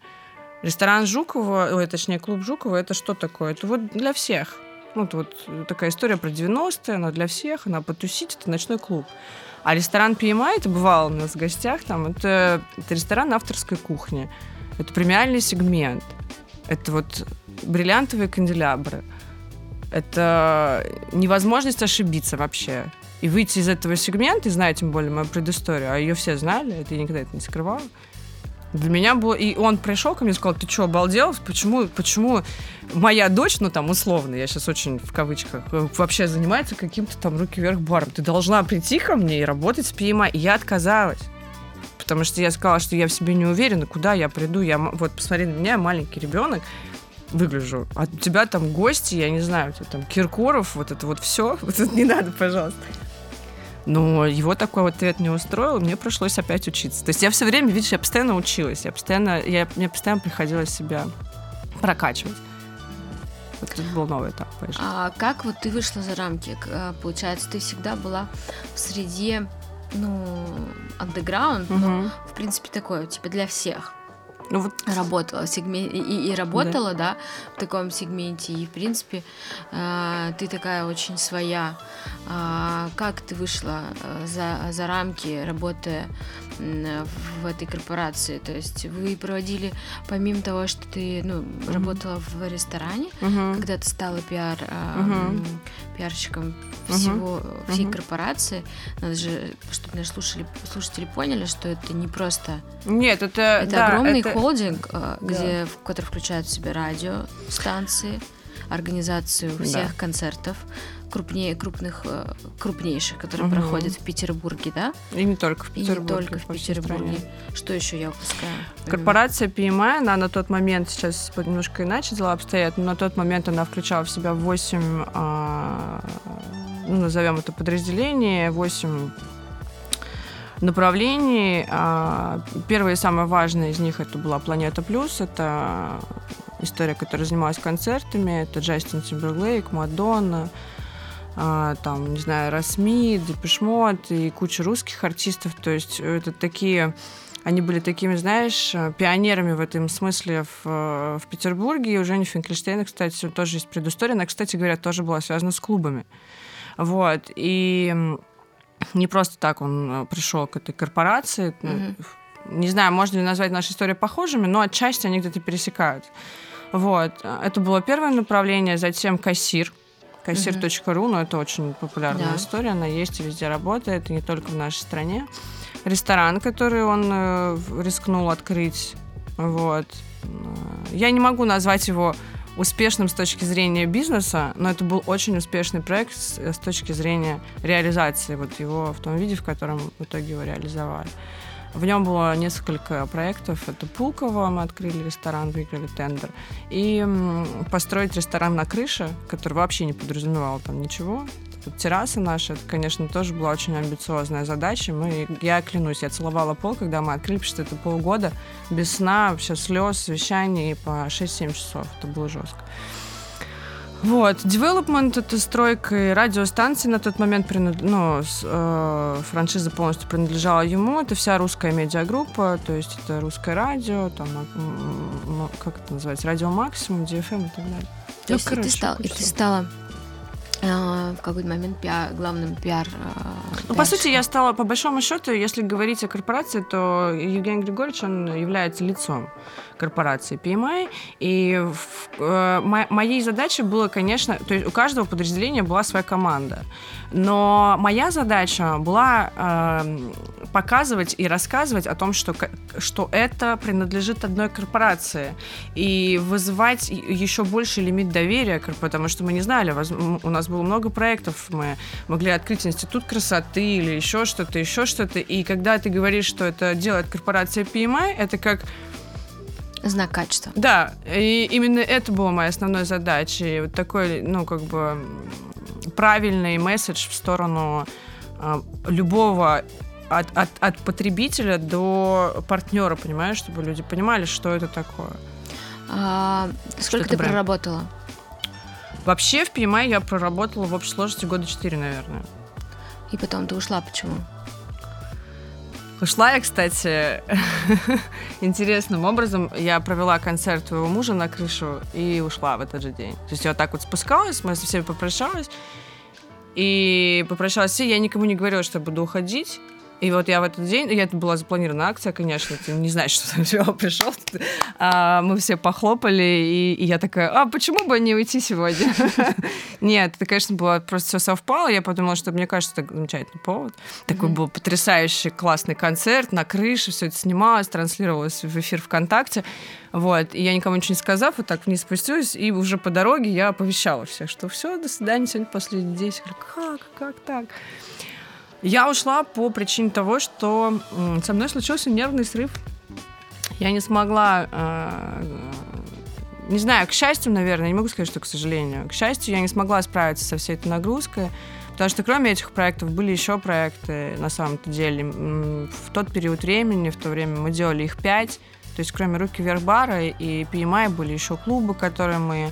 Ресторан Жукова, ой, точнее, клуб Жукова, это что такое? Это вот для всех. Ну, это вот такая история про 90-е, она для всех, она потусить, это ночной клуб. А ресторан PMI, это бывало у нас в гостях, там, это, это ресторан авторской кухни. Это премиальный сегмент. Это вот бриллиантовые канделябры. Это невозможность ошибиться вообще. И выйти из этого сегмента, и зная тем более мою предысторию, а ее все знали, это я никогда это не скрывала. Для меня было... И он пришел ко мне и сказал, ты что, обалдел? Почему, почему моя дочь, ну там условно, я сейчас очень в кавычках, э, вообще занимается каким-то там руки вверх баром? Ты должна прийти ко мне и работать с PMI. И я отказалась. Потому что я сказала, что я в себе не уверена, куда я приду. Я, вот посмотри на меня, маленький ребенок, выгляжу. А у тебя там гости, я не знаю, у тебя там Киркоров, вот это вот все. [LAUGHS] Вот это не надо, пожалуйста. Но его такой вот ответ не устроил, мне пришлось опять учиться. То есть я все время, видишь, я постоянно училась, я постоянно, я, мне постоянно приходилось себя прокачивать. Вот это был новый этап в А как вот ты вышла за рамки? Э, получается, ты всегда была в среде, ну, андеграунд, угу. ну, в принципе, такое, типа, для всех. Ну, вот... Работала в сегменте, и, и работала, да. да, в таком сегменте, и, в принципе, э, ты такая очень своя. Э, как ты вышла э, за, за рамки, работая в этой корпорации? То есть вы проводили, помимо того, что ты ну, mm-hmm. работала в ресторане, mm-hmm. когда ты стала пиар, э, mm-hmm. пиарщиком всего, mm-hmm. всей mm-hmm. корпорации, надо же, чтобы наши слушатели, слушатели поняли, что это не просто... Нет, это... Это да, огромный это... холдинг, э, где, да. в который включают в себя радиостанции, организацию всех да. концертов, крупнее, крупных, э, крупнейших, которые угу. проходят в Петербурге, да? И не только в Петербурге. И не только в Петербурге. Что еще я упускаю? Корпорация PMI, она на тот момент, сейчас немножко иначе дела обстоят, но на тот момент она включала в себя 8, а, ну, назовем это подразделение, 8 направлений. А, первое и самое важное из них это была Планета Плюс. Это история, которая занималась концертами. Это Джастин Тимберлейк, Мадонна, там, не знаю, Расми, Депешмот и куча русских артистов. То есть это такие они были такими, знаешь, пионерами в этом смысле в, в Петербурге. И у Жени Финкельштейна, кстати, тоже есть предыстория. Она, кстати говоря, тоже была связана с клубами. Вот. И не просто так он пришел к этой корпорации. Mm-hmm. Не знаю, можно ли назвать наши истории похожими, но отчасти они где-то пересекают. Вот. Это было первое направление. Затем кассир Кассир.ру, но это очень популярная да. история, она есть и везде работает, и не только в нашей стране. Ресторан, который он э, рискнул открыть, вот. Я не могу назвать его успешным с точки зрения бизнеса, но это был очень успешный проект с, с точки зрения реализации вот его в том виде, в котором в итоге его реализовали. В нем было несколько проектов. Это Пулково, мы открыли ресторан, выиграли тендер. И построить ресторан на крыше, который вообще не подразумевал там ничего. Тут терраса наша, это, конечно, тоже была очень амбициозная задача. Мы, я клянусь, я целовала пол, когда мы открыли, потому что это полгода без сна, вообще слез, вещаний по 6-7 часов. Это было жестко. Вот. Development — это стройка и радиостанции на тот момент, принад... ну, с, э, франшиза полностью принадлежала ему. Это вся русская медиагруппа, то есть это русское радио, там, как это называется, радио Максимум, DFM и так далее. То ну, есть короче, и ты, стал, и ты стала в какой-то момент пиар, главным пиар. Э, ну, по сути, я стала, по большому счету, если говорить о корпорации, то Евгений Григорьевич, он является лицом корпорации PMI. И в, э, моей задачей было, конечно, то есть у каждого подразделения была своя команда. Но моя задача была э, показывать и рассказывать о том, что, что это принадлежит одной корпорации. И вызывать еще больше лимит доверия, потому что мы не знали, у нас было много проектов, мы могли открыть институт красоты или еще что-то, еще что-то. И когда ты говоришь, что это делает корпорация PMI, это как Знак качества. Да, и именно это была моя основной задача. И вот такой, ну, как бы правильный месседж в сторону э, любого от, от, от потребителя до партнера, понимаешь, чтобы люди понимали, что это такое. А, сколько ты бренд. проработала? Вообще в PMI я проработала в общей сложности года 4, наверное. И потом ты ушла, почему? Ушла я, кстати, [LAUGHS] интересным образом. Я провела концерт твоего мужа на крышу и ушла в этот же день. То есть я вот так вот спускалась, мы со всеми попрощалась. И попрощалась, и я никому не говорила, что я буду уходить. И вот я в этот день, я это была запланирована акция, конечно, ты не знаешь, что там [LAUGHS] чего пришел. А, мы все похлопали, и, и я такая, а почему бы не уйти сегодня? [LAUGHS] Нет, это, конечно, было просто все совпало. Я подумала, что мне кажется, это замечательный повод. Такой был потрясающий классный концерт на крыше, все это снималось, транслировалось в эфир ВКонтакте. Вот. И я никому ничего не сказав, вот так вниз спустилась, и уже по дороге я оповещала всех, что все, до свидания, сегодня последний день. Я говорю, как, как так? Я ушла по причине того, что со мной случился нервный срыв. Я не смогла, э, не знаю, к счастью, наверное, не могу сказать, что к сожалению, к счастью, я не смогла справиться со всей этой нагрузкой, потому что кроме этих проектов были еще проекты, на самом-то деле. В тот период времени, в то время мы делали их пять. То есть кроме «Руки вверх бара» и PMI были еще клубы, которые мы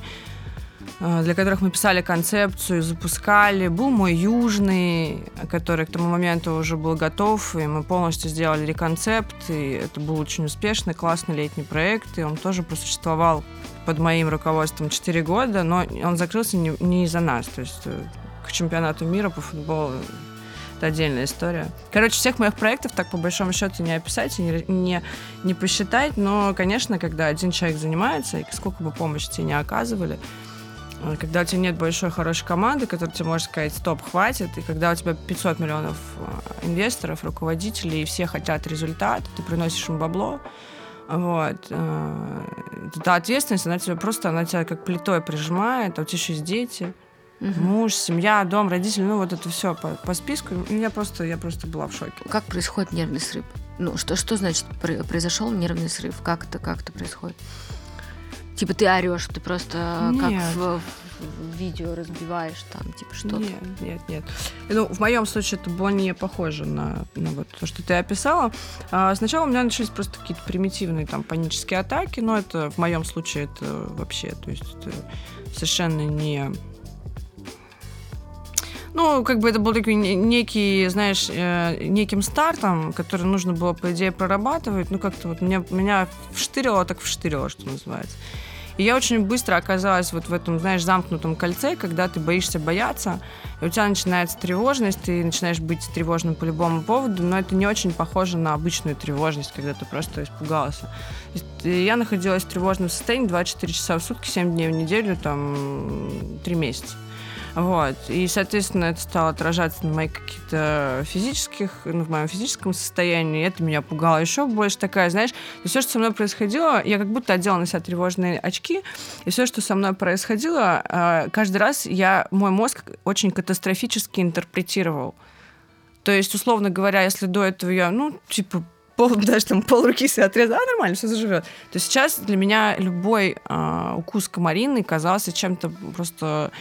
для которых мы писали концепцию, запускали. Был мой южный, который к тому моменту уже был готов, и мы полностью сделали реконцепт, и это был очень успешный, классный летний проект, и он тоже просуществовал под моим руководством 4 года, но он закрылся не, не из-за нас. То есть э, к чемпионату мира по футболу это отдельная история. Короче, всех моих проектов так по большому счету не описать и не, не, не посчитать, но, конечно, когда один человек занимается, и сколько бы помощи тебе не оказывали, э, когда у тебя нет большой хорошей команды, которая тебе может сказать, стоп, хватит, и когда у тебя 500 миллионов э, инвесторов, руководителей, и все хотят результат, ты приносишь им бабло, вот. Э, эта ответственность, она тебя просто, она тебя как плитой прижимает, а у тебя еще есть дети, Угу. Муж, семья, дом, родители, ну вот это все по, по списку. Я просто, я просто была в шоке. Как происходит нервный срыв? Ну, что, что значит произошел нервный срыв? Как это, как это происходит? Типа ты орешь, ты просто нет. как в, в видео разбиваешь там, типа что-то. Нет, нет, нет. Ну, в моем случае это было не похоже на, на вот то, что ты описала. А, сначала у меня начались просто какие-то примитивные там панические атаки, но это в моем случае это вообще, то есть это совершенно не ну, как бы это был такой некий, знаешь, э, неким стартом, который нужно было, по идее, прорабатывать. Ну, как-то вот меня, меня вштырило, так вштырило, что называется. И я очень быстро оказалась вот в этом, знаешь, замкнутом кольце, когда ты боишься бояться, и у тебя начинается тревожность, ты начинаешь быть тревожным по любому поводу, но это не очень похоже на обычную тревожность, когда ты просто испугался. И я находилась в тревожном состоянии 24 часа в сутки, 7 дней в неделю, там, 3 месяца. Вот. И, соответственно, это стало отражаться на моих каких-то физических, ну, в моем физическом состоянии. Это меня пугало еще больше. Такая, знаешь, все, что со мной происходило, я как будто одела на себя тревожные очки, и все, что со мной происходило, а, каждый раз я, мой мозг очень катастрофически интерпретировал. То есть, условно говоря, если до этого я, ну, типа, пол, [LAUGHS] даже там пол руки себе отрезала, а нормально, все заживет. То сейчас для меня любой э, укус комарины казался чем-то просто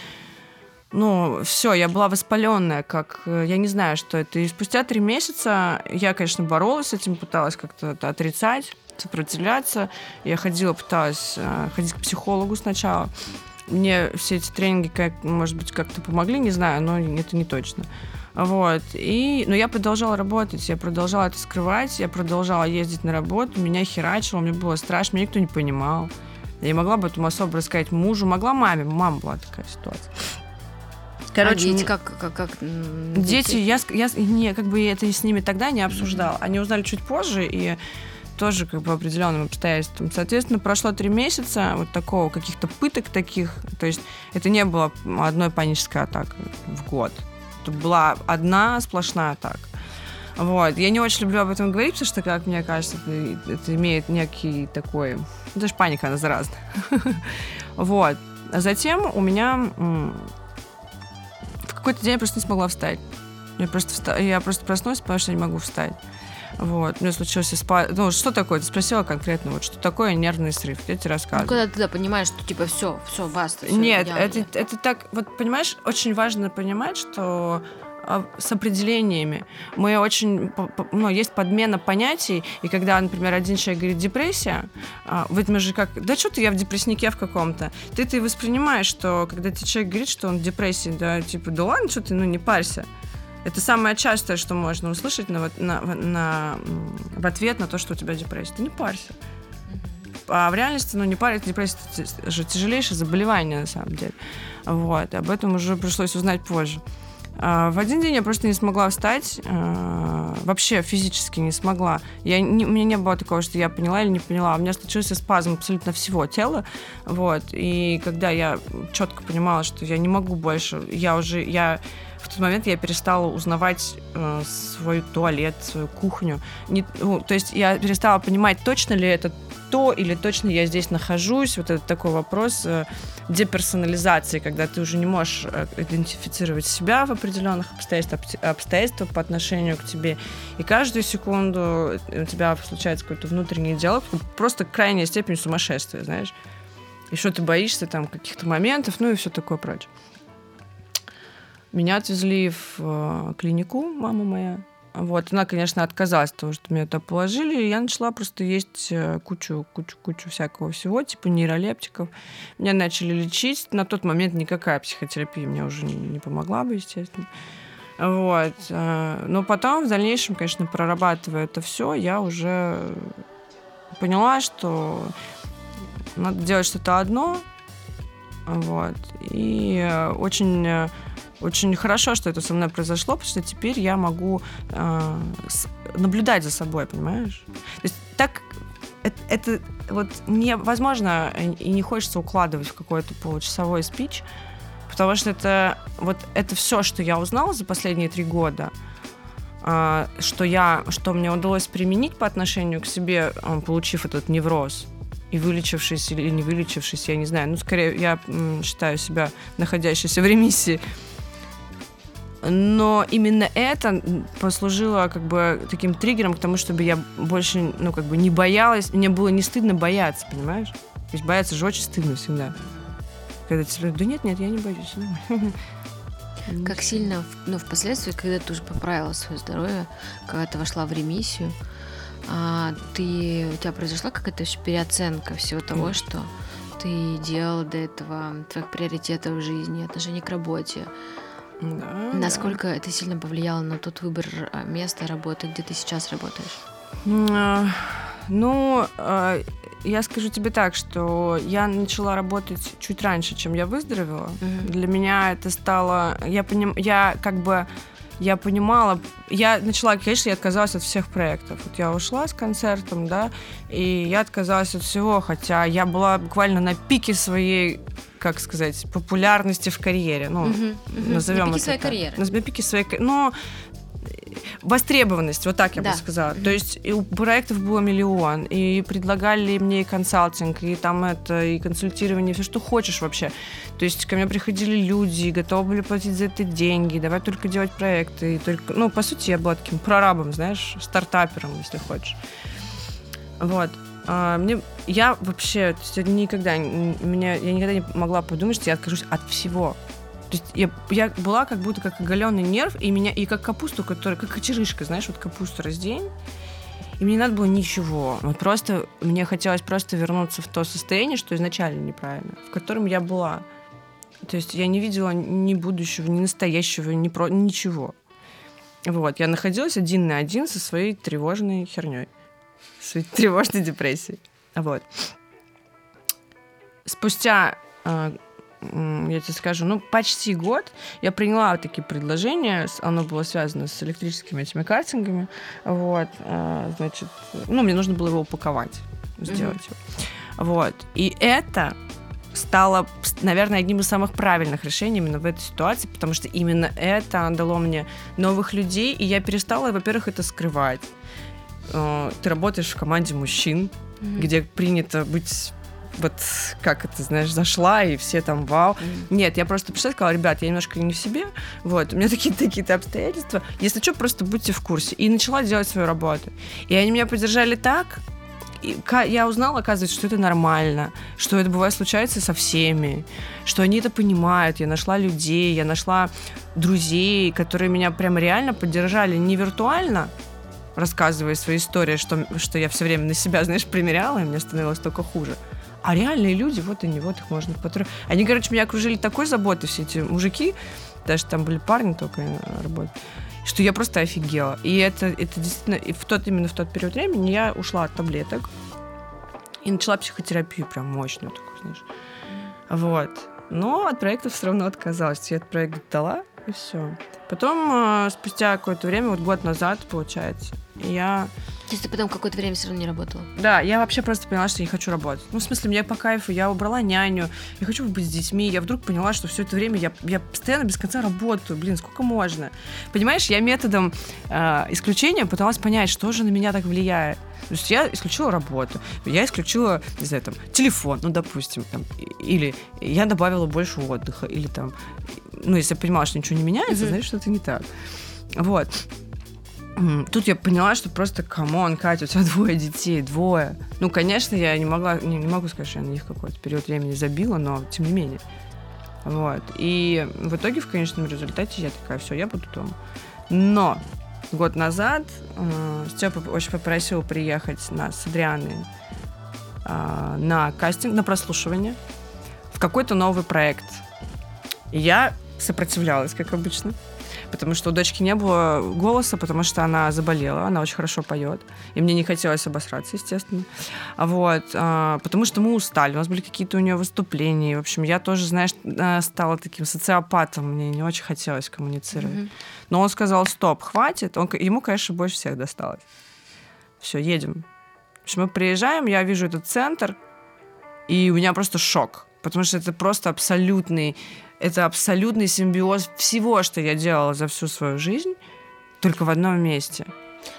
ну, все, я была воспаленная, как, э, я не знаю, что это. И спустя три месяца я, конечно, боролась с этим, пыталась как-то это отрицать, сопротивляться. Я ходила, пыталась э, ходить к психологу сначала. Мне все эти тренинги, как, может быть, как-то помогли, не знаю, но это не точно. Вот. И, но я продолжала работать, я продолжала это скрывать, я продолжала ездить на работу, меня херачило, мне было страшно, меня никто не понимал. Я не могла об этом особо рассказать мужу, могла маме, мама была такая ситуация. Короче, а дети как, как, как дети? дети, я, я не, как бы это с ними тогда не обсуждала. Mm-hmm. Они узнали чуть позже и тоже как бы определенным обстоятельствам. Соответственно, прошло три месяца вот такого, каких-то пыток таких. То есть это не было одной панической атакой в год. Это была одна сплошная атака. Вот. Я не очень люблю об этом говорить, потому что, как мне кажется, это, это имеет некий такой... Ну, даже паника, она заразная. [LAUGHS] Вот. А затем у меня какой-то день я просто не смогла встать. Я просто, вста... я просто проснулась, потому что я не могу встать. Вот, у меня случился спа... Ну, что такое? Ты спросила конкретно, вот что такое нервный срыв? Я тебе рассказываю. Ну, когда ты да, понимаешь, что типа все, все, баста. Все, Нет, я, это, я. это так, вот понимаешь, очень важно понимать, что с определениями. Мы очень, ну, есть подмена понятий, и когда, например, один человек говорит депрессия, а, в этом же как, да что ты, я в депресснике в каком-то. Ты ты воспринимаешь, что когда тебе человек говорит, что он в депрессии, да, типа, да ладно, что ты, ну, не парься. Это самое частое, что можно услышать на, на, на, в ответ на то, что у тебя депрессия. Ты не парься. А в реальности, ну, не париться, депрессия это же тяжелейшее заболевание, на самом деле. Вот. Об этом уже пришлось узнать позже. А, в один день я просто не смогла встать, а, вообще физически не смогла. Я, не, у меня не было такого, что я поняла или не поняла. У меня случился спазм абсолютно всего тела, вот. И когда я четко понимала, что я не могу больше, я уже, я в тот момент я перестала узнавать э, свой туалет, свою кухню. Не, ну, то есть я перестала понимать, точно ли это то или точно я здесь нахожусь. Вот это такой вопрос э, деперсонализации, когда ты уже не можешь э, идентифицировать себя в определенных обстоятельствах, обстоятельствах по отношению к тебе. И каждую секунду у тебя случается какой-то внутренний диалог, просто крайняя степень сумасшествия, знаешь. И что ты боишься там каких-то моментов, ну и все такое прочее. Меня отвезли в э, клинику, мама моя. Вот, она, конечно, отказалась от того, что меня туда положили, и я начала просто есть э, кучу, кучу, кучу всякого всего, типа нейролептиков. Меня начали лечить. На тот момент никакая психотерапия мне уже не, помогла бы, естественно. Вот. э, Но потом, в дальнейшем, конечно, прорабатывая это все, я уже поняла, что надо делать что-то одно. Вот. И очень очень хорошо, что это со мной произошло, потому что теперь я могу э, наблюдать за собой, понимаешь? То есть так это, это вот невозможно и не хочется укладывать в какой-то получасовой спич, потому что это вот это все, что я узнала за последние три года, а, что я, что мне удалось применить по отношению к себе, а, получив этот невроз и вылечившись или не вылечившись, я не знаю. Ну, скорее, я считаю себя находящейся в ремиссии. Но именно это послужило как бы таким триггером к тому, чтобы я больше, ну, как бы не боялась, мне было не стыдно бояться, понимаешь? То есть бояться же очень стыдно всегда. Когда тебе да нет, нет, я не боюсь. [LAUGHS] Как сильно, ну, впоследствии, когда ты уже поправила свое здоровье, когда ты вошла в ремиссию, а, ты, у тебя произошла какая-то еще переоценка всего того, что ты делал до этого, твоих приоритетов в жизни, отношений к работе. Да, Насколько это сильно повлияло на тот выбор а, места работы, где ты сейчас работаешь? А, Ну, а, я скажу тебе так, что я начала работать чуть раньше, чем я выздоровела. Мгм. Для меня это стало... Я, поним... я как бы... Я понимала... Я начала, конечно, я отказалась от всех проектов. Вот я ушла с концертом, да, и я отказалась от всего, хотя я была буквально на пике своей, как сказать, популярности в карьере. Ну, Мгм, мгм. назовем На пике это своей так. карьеры. На на пике своей ка- Ну, востребованность, вот так я Да. бы сказала. То есть и у проектов было миллион, и предлагали мне и консалтинг, и там это, и консультирование, все, что хочешь вообще. То есть ко мне приходили люди, готовы были платить за это деньги, давай только делать проекты. И только... Ну, по сути, я была таким прорабом, знаешь, стартапером, если хочешь. Вот. А, мне, я вообще, то есть никогда, меня, я никогда не могла подумать, что я откажусь от всего. То есть я, я была как будто как оголенный нерв, и меня, и как капусту, которая, как кочерышка, знаешь, вот капусту раздень, и мне не надо было ничего. Вот просто, мне хотелось просто вернуться в то состояние, что изначально неправильно, в котором я была. То есть я не видела ни будущего, ни настоящего, ни про, ничего. Вот, я находилась один на один со своей тревожной херней, своей тревожной депрессией. Вот. Спустя, э, я тебе скажу, ну, почти год я приняла вот такие предложения. Оно было связано с электрическими этими картингами. Вот, э, значит, ну, мне нужно было его упаковать, сделать его. Вот. И это стало, наверное, одним из самых правильных решений именно в этой ситуации, потому что именно это дало мне новых людей, и я перестала, во-первых, это скрывать. Э, Ты работаешь в команде мужчин, Мгм. где принято быть вот как это, знаешь, зашла, и все там вау. Нет, я просто пришла и сказала, ребят, я немножко не в себе, вот, у меня такие-то такие-то обстоятельства. Если что, просто будьте в курсе. И начала делать свою работу. И они меня поддержали так, и я узнала, оказывается, что это нормально, что это бывает случается со всеми, что они это понимают. Я нашла людей, я нашла друзей, которые меня прям реально поддержали не виртуально, рассказывая свои истории, что, что я все время на себя, знаешь, примеряла, и мне становилось только хуже. А реальные люди, вот они, вот их можно потрогать. Они, короче, меня окружили такой заботой, все эти мужики, даже там были парни только работали, что я просто офигела. И это, это действительно, и в тот, именно в тот период времени я ушла от таблеток и начала психотерапию прям мощную такую, знаешь. Вот. Но от проектов все равно отказалась. Я этот проект дала, и все. Потом, э, спустя какое-то время, вот год назад, получается, я То есть ты потом какое-то время все равно не работала? да, я вообще просто поняла, что я не хочу работать. Ну, в смысле, мне по кайфу, я убрала няню, я хочу быть с детьми. Я вдруг поняла, что все это время я, я постоянно без конца работаю. Блин, сколько можно? Понимаешь, я методом э, исключения пыталась понять, что же на меня так влияет. То есть я исключила работу, я исключила, не знаю, там, телефон, ну, допустим, там, или я добавила больше отдыха, или там, ну, если я понимала, что ничего не меняется, Мгм. значит, что-то не так. Вот. Тут я поняла, что просто, come on, Катя, у тебя двое детей, двое. Ну, конечно, я не могла, не, не могу сказать, что я на них какой-то период времени забила, но тем не менее. Вот. И в итоге, в конечном результате, я такая, все, я буду дома. Но год назад э, Степа очень попросил приехать нас с Адрианой э, на кастинг, на прослушивание в какой-то новый проект. И я сопротивлялась, как обычно потому что у дочки не было голоса, потому что она заболела, она очень хорошо поет, и мне не хотелось обосраться, естественно. Вот, а, потому что мы устали, у нас были какие-то у нее выступления, в общем, я тоже, знаешь, а, стала таким социопатом, мне не очень хотелось коммуницировать. Mm-hmm. Но он сказал, стоп, хватит, он, ему, конечно, больше всех досталось. Все, едем. В общем, мы приезжаем, я вижу этот центр, и у меня просто шок, потому что это просто абсолютный это абсолютный симбиоз всего, что я делала за всю свою жизнь, только в одном месте.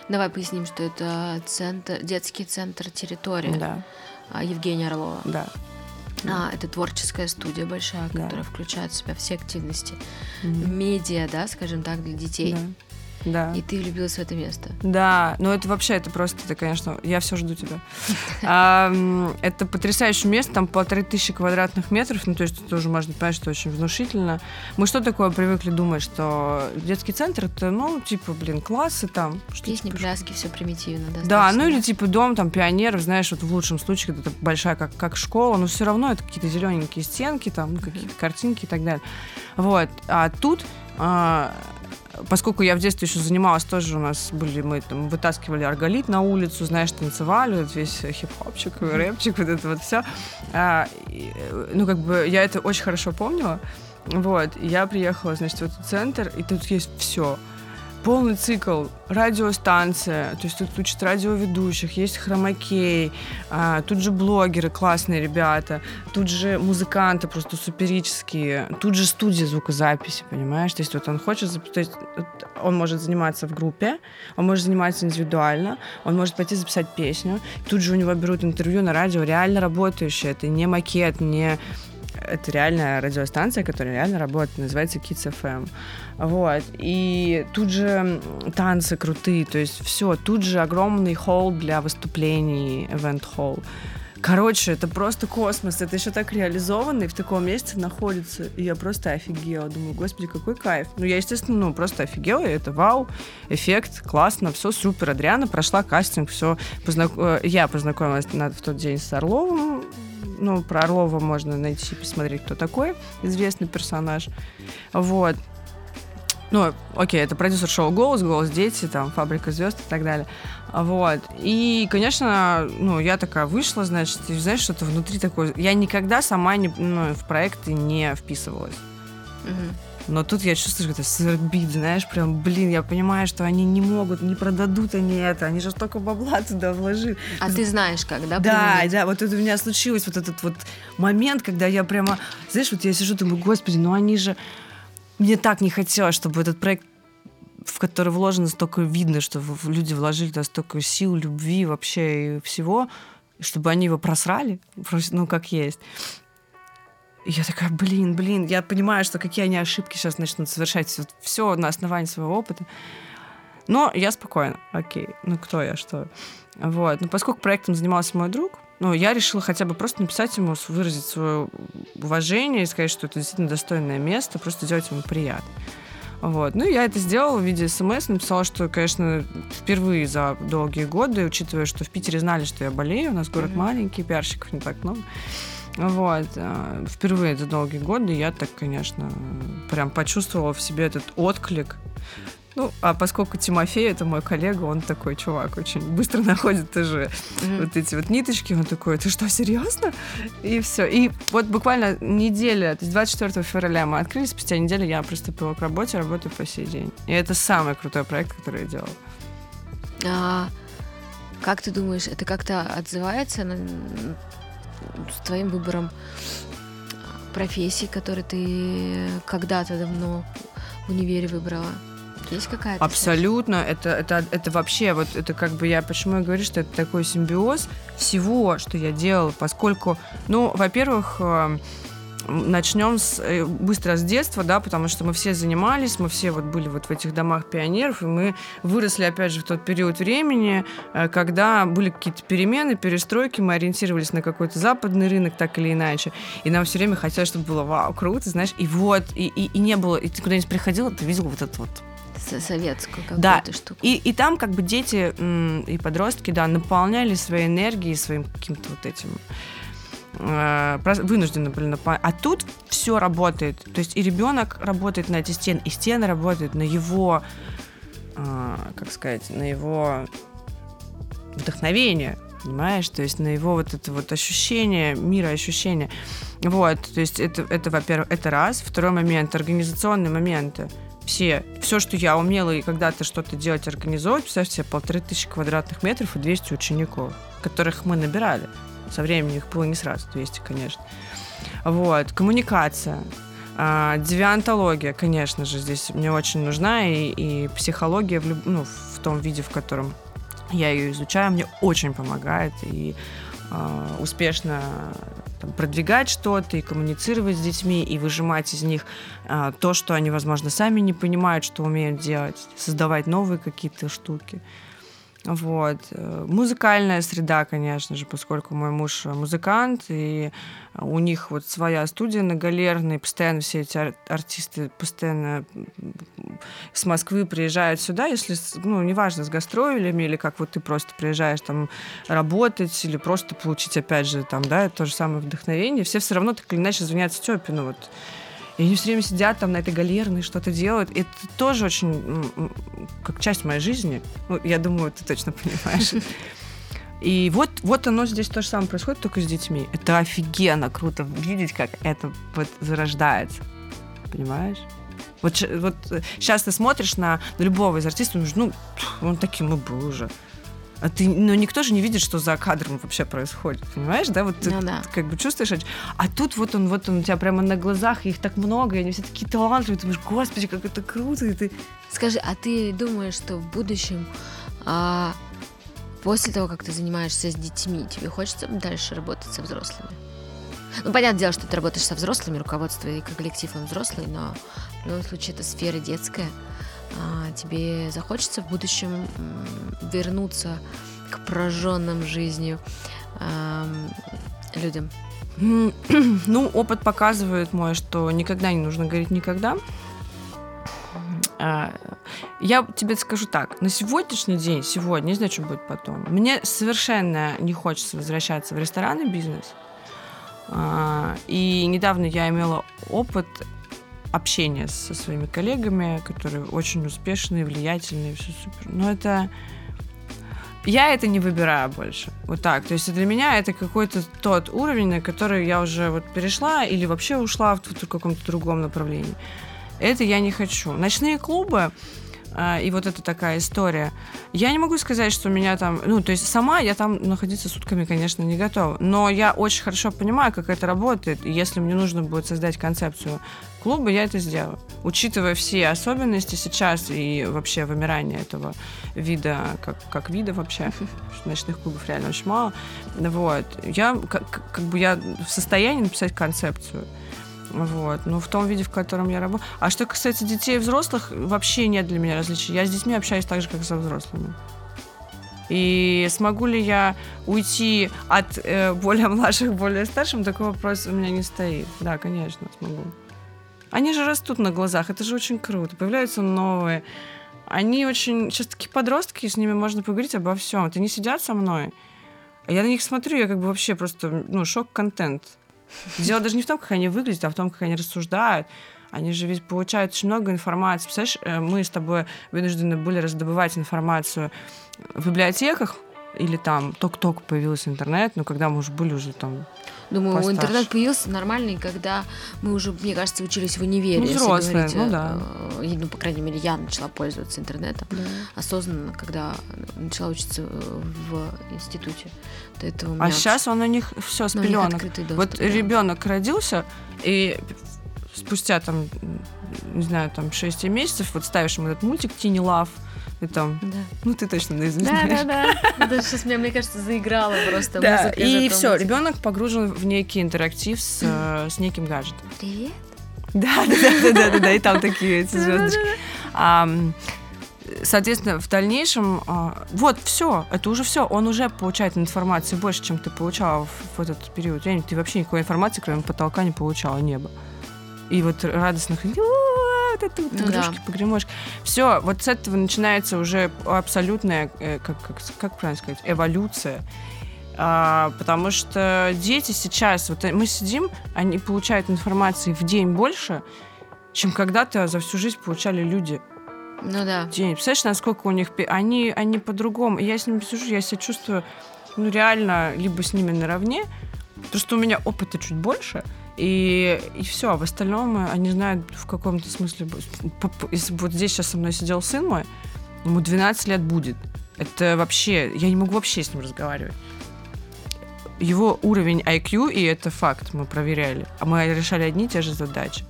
Давай поясним, что это центр, детский центр территория да. А, Евгения Орлова. Да. А, это творческая студия большая, да. которая включает в себя все активности. Mm-hmm. Медиа, да, скажем так, для детей. Да. Да. И ты влюбилась в это место. Да, но это вообще, это просто, это, конечно, я все жду тебя. [LAUGHS] Это потрясающее место, там полторы тысячи квадратных метров, ну, то есть тоже можно понять, что очень внушительно. Мы что такое привыкли думать, что детский центр, это, ну, типа, блин, классы там. Песни, пляски, все примитивно, да? Да, ну или типа дом там пионеров, знаешь, вот в лучшем случае, это большая как, как школа, но все равно это какие-то зелененькие стенки, там, ну, какие-то картинки и так далее. Вот. А тут а, поскольку я в детстве еще занималась, тоже у нас были, мы там вытаскивали арголит на улицу, знаешь, танцевали, вот весь хип-хопчик, рэпчик, вот это вот все. А, и, ну, как бы я это очень хорошо помнила. Вот, я приехала, значит, в этот центр, и тут есть все полный цикл, радиостанция, то есть тут учат радиоведущих, есть хромакей, а, тут же блогеры, классные ребята, тут же музыканты просто суперические, тут же студия звукозаписи, понимаешь? То есть вот он хочет, есть он может заниматься в группе, он может заниматься индивидуально, он может пойти записать песню, тут же у него берут интервью на радио, реально работающее, это не макет, не это реальная радиостанция, которая реально работает, называется Kids FM. Вот. И тут же танцы крутые, то есть все, тут же огромный холл для выступлений, event холл. Короче, это просто космос. Это еще так реализованно и в таком месте находится. И я просто офигела. Думаю, господи, какой кайф. Ну, я, естественно, ну, просто офигела. И это вау, эффект, классно, все супер. Адриана прошла кастинг, все. Познак... Э, я познакомилась на... в тот день с Орловым, ну, про Орлова можно найти, посмотреть, кто такой, известный персонаж. Вот. Ну, окей, это продюсер шоу «Голос», «Голос дети», там, «Фабрика звезд» и так далее. Вот. И, конечно, ну, я такая вышла, значит, и знаешь, что-то внутри такое... Я никогда сама не, ну, в проекты не вписывалась. Угу. Но тут я чувствую, что это свербит, знаешь, прям, блин, я понимаю, что они не могут, не продадут они это, они же столько бабла туда вложили. А ты знаешь как, да? Да, применить? да, вот это у меня случилось, вот этот вот момент, когда я прямо, знаешь, вот я сижу, думаю, господи, ну они же... Мне так не хотелось, чтобы этот проект в который вложено столько видно, что люди вложили туда столько сил, любви вообще и всего, чтобы они его просрали, ну, как есть. Я такая, блин, блин, я понимаю, что какие они ошибки сейчас начнут совершать. Вот все на основании своего опыта. Но я спокойна. Окей, ну кто я, что? Вот. Но поскольку проектом занимался мой друг, ну, я решила хотя бы просто написать ему, выразить свое уважение и сказать, что это действительно достойное место, просто сделать ему приятно. Вот. Ну, я это сделала в виде смс, написала, что, конечно, впервые за долгие годы, учитывая, что в Питере знали, что я болею, у нас город mm-hmm. маленький, пиарщиков не так много. Вот. Э, впервые за долгие годы я так, конечно, прям почувствовала в себе этот отклик. Ну, а поскольку Тимофей, это мой коллега, он такой чувак, очень быстро [LAUGHS] находит тоже mm-hmm. вот эти вот ниточки, он такой, ты что, серьезно? И все. И вот буквально неделя, то есть 24 февраля мы открылись, спустя неделю я приступила к работе, работаю по сей день. И это самый крутой проект, который я делала. А, как ты думаешь, это как-то отзывается на с твоим выбором профессии, которые ты когда-то давно в универе выбрала? Есть какая-то? Абсолютно. Это, это, это вообще, вот это как бы я, почему я говорю, что это такой симбиоз всего, что я делала, поскольку, ну, во-первых, э, начнем с, э, быстро с детства, да, потому что мы все занимались, мы все вот были вот в этих домах пионеров, и мы выросли, опять же, в тот период времени, э, когда были какие-то перемены, перестройки, мы ориентировались на какой-то западный рынок, так или иначе, и нам все время хотелось, чтобы было вау, круто, знаешь, и вот, и, и, и не было, и ты куда-нибудь приходила, ты видел вот это вот советскую какую-то да. штуку. И, и там как бы дети и подростки, да, наполняли своей энергией, своим каким-то вот этим э, вынуждены были наполнять. А тут все работает. То есть и ребенок работает на эти стены, и стены работают на его, э, как сказать, на его вдохновение, понимаешь? То есть на его вот это вот ощущение, мира ощущение. Вот, то есть это, это во-первых, это раз. Второй момент, организационные моменты все, все, что я умела и когда-то что-то делать, организовывать, представьте себе, полторы тысячи квадратных метров и 200 учеников, которых мы набирали. Со временем их было не сразу 200, конечно. Вот, коммуникация, а, девиантология, конечно же, здесь мне очень нужна, и, и психология в, люб... ну, в том виде, в котором я ее изучаю, мне очень помогает, и э, успешно там, продвигать что-то и коммуницировать с детьми, и выжимать из них а, то, что они, возможно, сами не понимают, что умеют делать, создавать новые какие-то штуки. Вот. Музыкальная среда, конечно же, поскольку мой муж музыкант, и у них вот своя студия на Галерной, постоянно все эти ар- артисты постоянно с Москвы приезжают сюда, если, ну, неважно, с гастролями, или как вот ты просто приезжаешь там работать, или просто получить, опять же, там, да, то же самое вдохновение, все все равно так или иначе звонят Степину, вот, и они все время сидят там на этой галерной, что-то делают. И это тоже очень как часть моей жизни. Ну, я думаю, ты точно понимаешь. И вот, вот оно здесь то же самое происходит, только с детьми. Это офигенно круто видеть, как это вот зарождается. Понимаешь? Вот, вот сейчас ты смотришь на любого из артистов, ну, он таким и был уже. А ты, ну, никто же не видит, что за кадром вообще происходит, понимаешь, да? Вот ты, ну, да. как бы чувствуешь, а тут вот он, вот он у тебя прямо на глазах, их так много, и они все такие талантливые, ты думаешь, господи, как это круто, и ты... Скажи, а ты думаешь, что в будущем, а, после того, как ты занимаешься с детьми, тебе хочется дальше работать со взрослыми? Ну, понятное дело, что ты работаешь со взрослыми, руководство и коллектив он взрослый, но в любом случае это сфера детская тебе захочется в будущем вернуться к прожженным жизнью людям? [CLEARS THROAT] Ну, опыт показывает мой, что никогда не нужно говорить никогда. А, я тебе скажу так, на сегодняшний день, сегодня, не знаю, что будет потом, мне совершенно не хочется возвращаться в ресторанный бизнес. А, и недавно я имела опыт общение со своими коллегами, которые очень успешные, влиятельные, все супер. Но это... Я это не выбираю больше. Вот так. То есть для меня это какой-то тот уровень, на который я уже вот перешла или вообще ушла в, в каком-то другом направлении. Это я не хочу. Ночные клубы, а, и вот это такая история. Я не могу сказать, что меня там... Ну, то есть сама я там находиться сутками, конечно, не готова. Но я очень хорошо понимаю, как это работает. И если мне нужно будет создать концепцию клуба, я это сделаю. Учитывая все особенности сейчас и вообще вымирание этого вида, как, как вида вообще, [LAUGHS] ночных клубов реально очень мало. Вот. Я как, как бы я в состоянии написать концепцию. Вот. Ну, в том виде, в котором я работаю. А что касается детей и взрослых, вообще нет для меня различий. Я с детьми общаюсь так же, как со взрослыми. И смогу ли я уйти от э, более [LAUGHS] младших к более старшим, такой вопрос у меня не стоит. Да, конечно, смогу. Они же растут на глазах, это же очень круто. Появляются новые. Они очень... Сейчас такие подростки, с ними можно поговорить обо всем. Это не сидят со мной. А я на них смотрю, я как бы вообще просто, ну, шок-контент. Дело даже не в том, как они выглядят, а в том, как они рассуждают. Они же ведь получают очень много информации. Представляешь, э, мы с тобой вынуждены были раздобывать информацию в библиотеках, или там только-только появился интернет, но когда мы уже были уже там Думаю, постарше. интернет появился нормальный, когда мы уже, мне кажется, учились в универе. Ну, взрослые, говорить, ну да. Э, ну, по крайней мере, я начала пользоваться интернетом да. осознанно, когда начала учиться в институте. До этого а сейчас он у них все с пеленок. Вот ребенок родился, и спустя там, не знаю, там 6 месяцев, вот ставишь ему этот мультик Тини Лав, и там, Да. ну ты точно наизусть Да, знаешь. да, да. Даже сейчас меня, мне кажется, заиграла просто Да, и все, ребенок погружен в некий интерактив с, э, с неким гаджетом. Привет. Да, да, да, да, да, да, и там такие эти звездочки. Соответственно, в дальнейшем, а, вот все, это уже все, он уже получает информации больше, чем ты получала в, этот период времени. Ты вообще никакой информации, кроме потолка, не получала, неба. И вот радостно ходил, «Уа, вот это вот Ну игрушки, да. погремушки. Все, вот с этого начинается уже абсолютная, э, как, как, как правильно сказать, эволюция. А, потому что дети сейчас, вот мы сидим, они получают информации в день больше, чем когда-то за всю жизнь получали люди Ну да. день. Представляешь, насколько у них... Они, они по-другому. Я с ними сижу, я себя чувствую, ну, реально, либо с ними наравне, потому что у меня опыта чуть больше, и, и все, а в остальном э, они знают в каком-то смысле... Если вот здесь сейчас со мной сидел сын мой, ему 12 лет будет. Это вообще... Я не могу вообще с ним разговаривать. Его уровень IQ, и это факт, мы проверяли. А мы решали одни и те же задачи.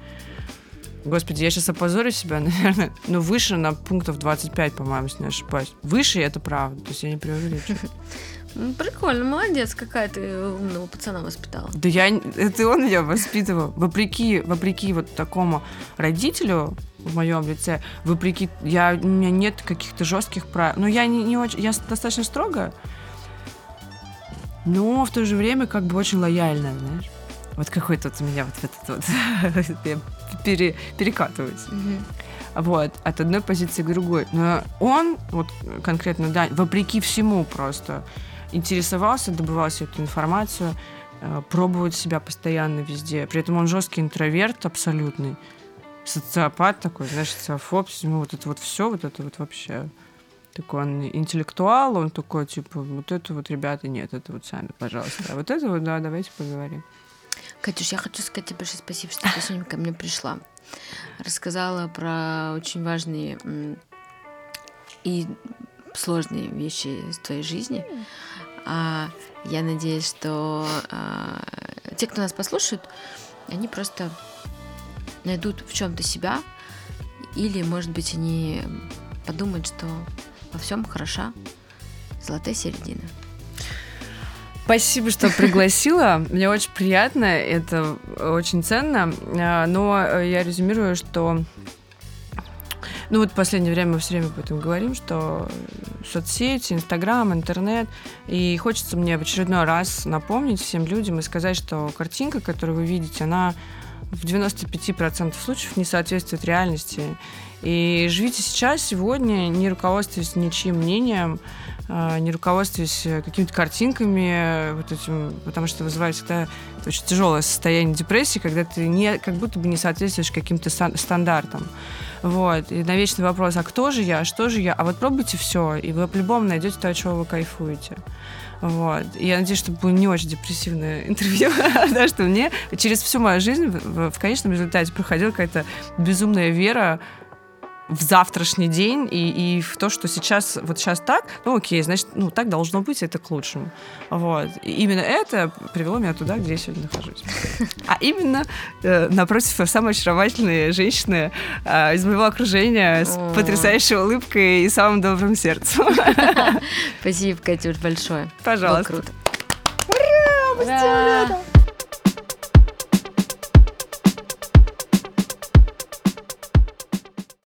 Господи, я сейчас опозорю себя, [LAUGHS] наверное, но выше на пунктов 25, по-моему, если не ошибаюсь. Выше, это правда, то есть я не преувеличиваю. [LAUGHS] Ну, Прикольно, молодец, какая ты умного пацана воспитала. Да я... Это он меня воспитывал. Вопреки, вопреки вот такому родителю в моем лице, вопреки... Я, у меня нет каких-то жестких правил. Ну, я не, не очень... Я достаточно строго, но в то же время как бы очень лояльная, знаешь. Вот какой тут у меня вот этот вот... [LAUGHS] Я пере- перекатываюсь. Мгм. Вот, от одной позиции к другой. Но он, вот конкретно, да, вопреки всему просто интересовался, добывал всю эту информацию, э, пробует себя постоянно везде. При этом он жесткий интроверт абсолютный. Социопат такой, знаешь, социофоб, ему вот это вот все, вот это вот вообще. Такой он интеллектуал, он такой, типа, вот это вот, ребята, нет, это вот сами, пожалуйста. А вот это вот, да, давайте поговорим. Катюш, я хочу сказать тебе большое спасибо, что ты сегодня ко мне пришла. Рассказала про очень важные и сложные вещи из твоей жизни. А, я надеюсь, что а, те, кто нас послушают, они просто найдут в чем-то себя, или, может быть, они подумают, что во всем хороша золотая середина. Спасибо, что пригласила. Мне очень приятно, это очень ценно. А, Но э, я резюмирую, что ну вот в последнее время мы все время об этом говорим, что соцсети, Инстаграм, интернет. И хочется мне в очередной раз напомнить всем людям и сказать, что картинка, которую вы видите, она в 95% случаев не соответствует реальности. И живите сейчас, сегодня, не руководствуясь ничьим мнением, не руководствуясь э, какими-то картинками, э, вот этим, потому что вызывает всегда очень тяжелое состояние депрессии, когда ты не, как будто бы не соответствуешь каким-то стандартам. Вот. И на вечный вопрос, а кто же я, а что же я? А вот пробуйте все, и вы по-любому найдете то, от чего вы кайфуете. Вот. И я надеюсь, что было не очень депрессивное [LAUGHS] интервью, [LAUGHS] потому что мне через всю мою жизнь в- в конечном результате проходила какая-то безумная вера в завтрашний день и, и в то, что сейчас, вот сейчас так, ну окей, значит, ну так должно быть, это к лучшему. Вот. И именно это привело меня туда, где я сегодня нахожусь. А именно э, напротив самой очаровательной женщины э, из моего окружения с О. потрясающей улыбкой и самым добрым сердцем. Спасибо, Катюш, большое. Было Пожалуйста. круто. Ура!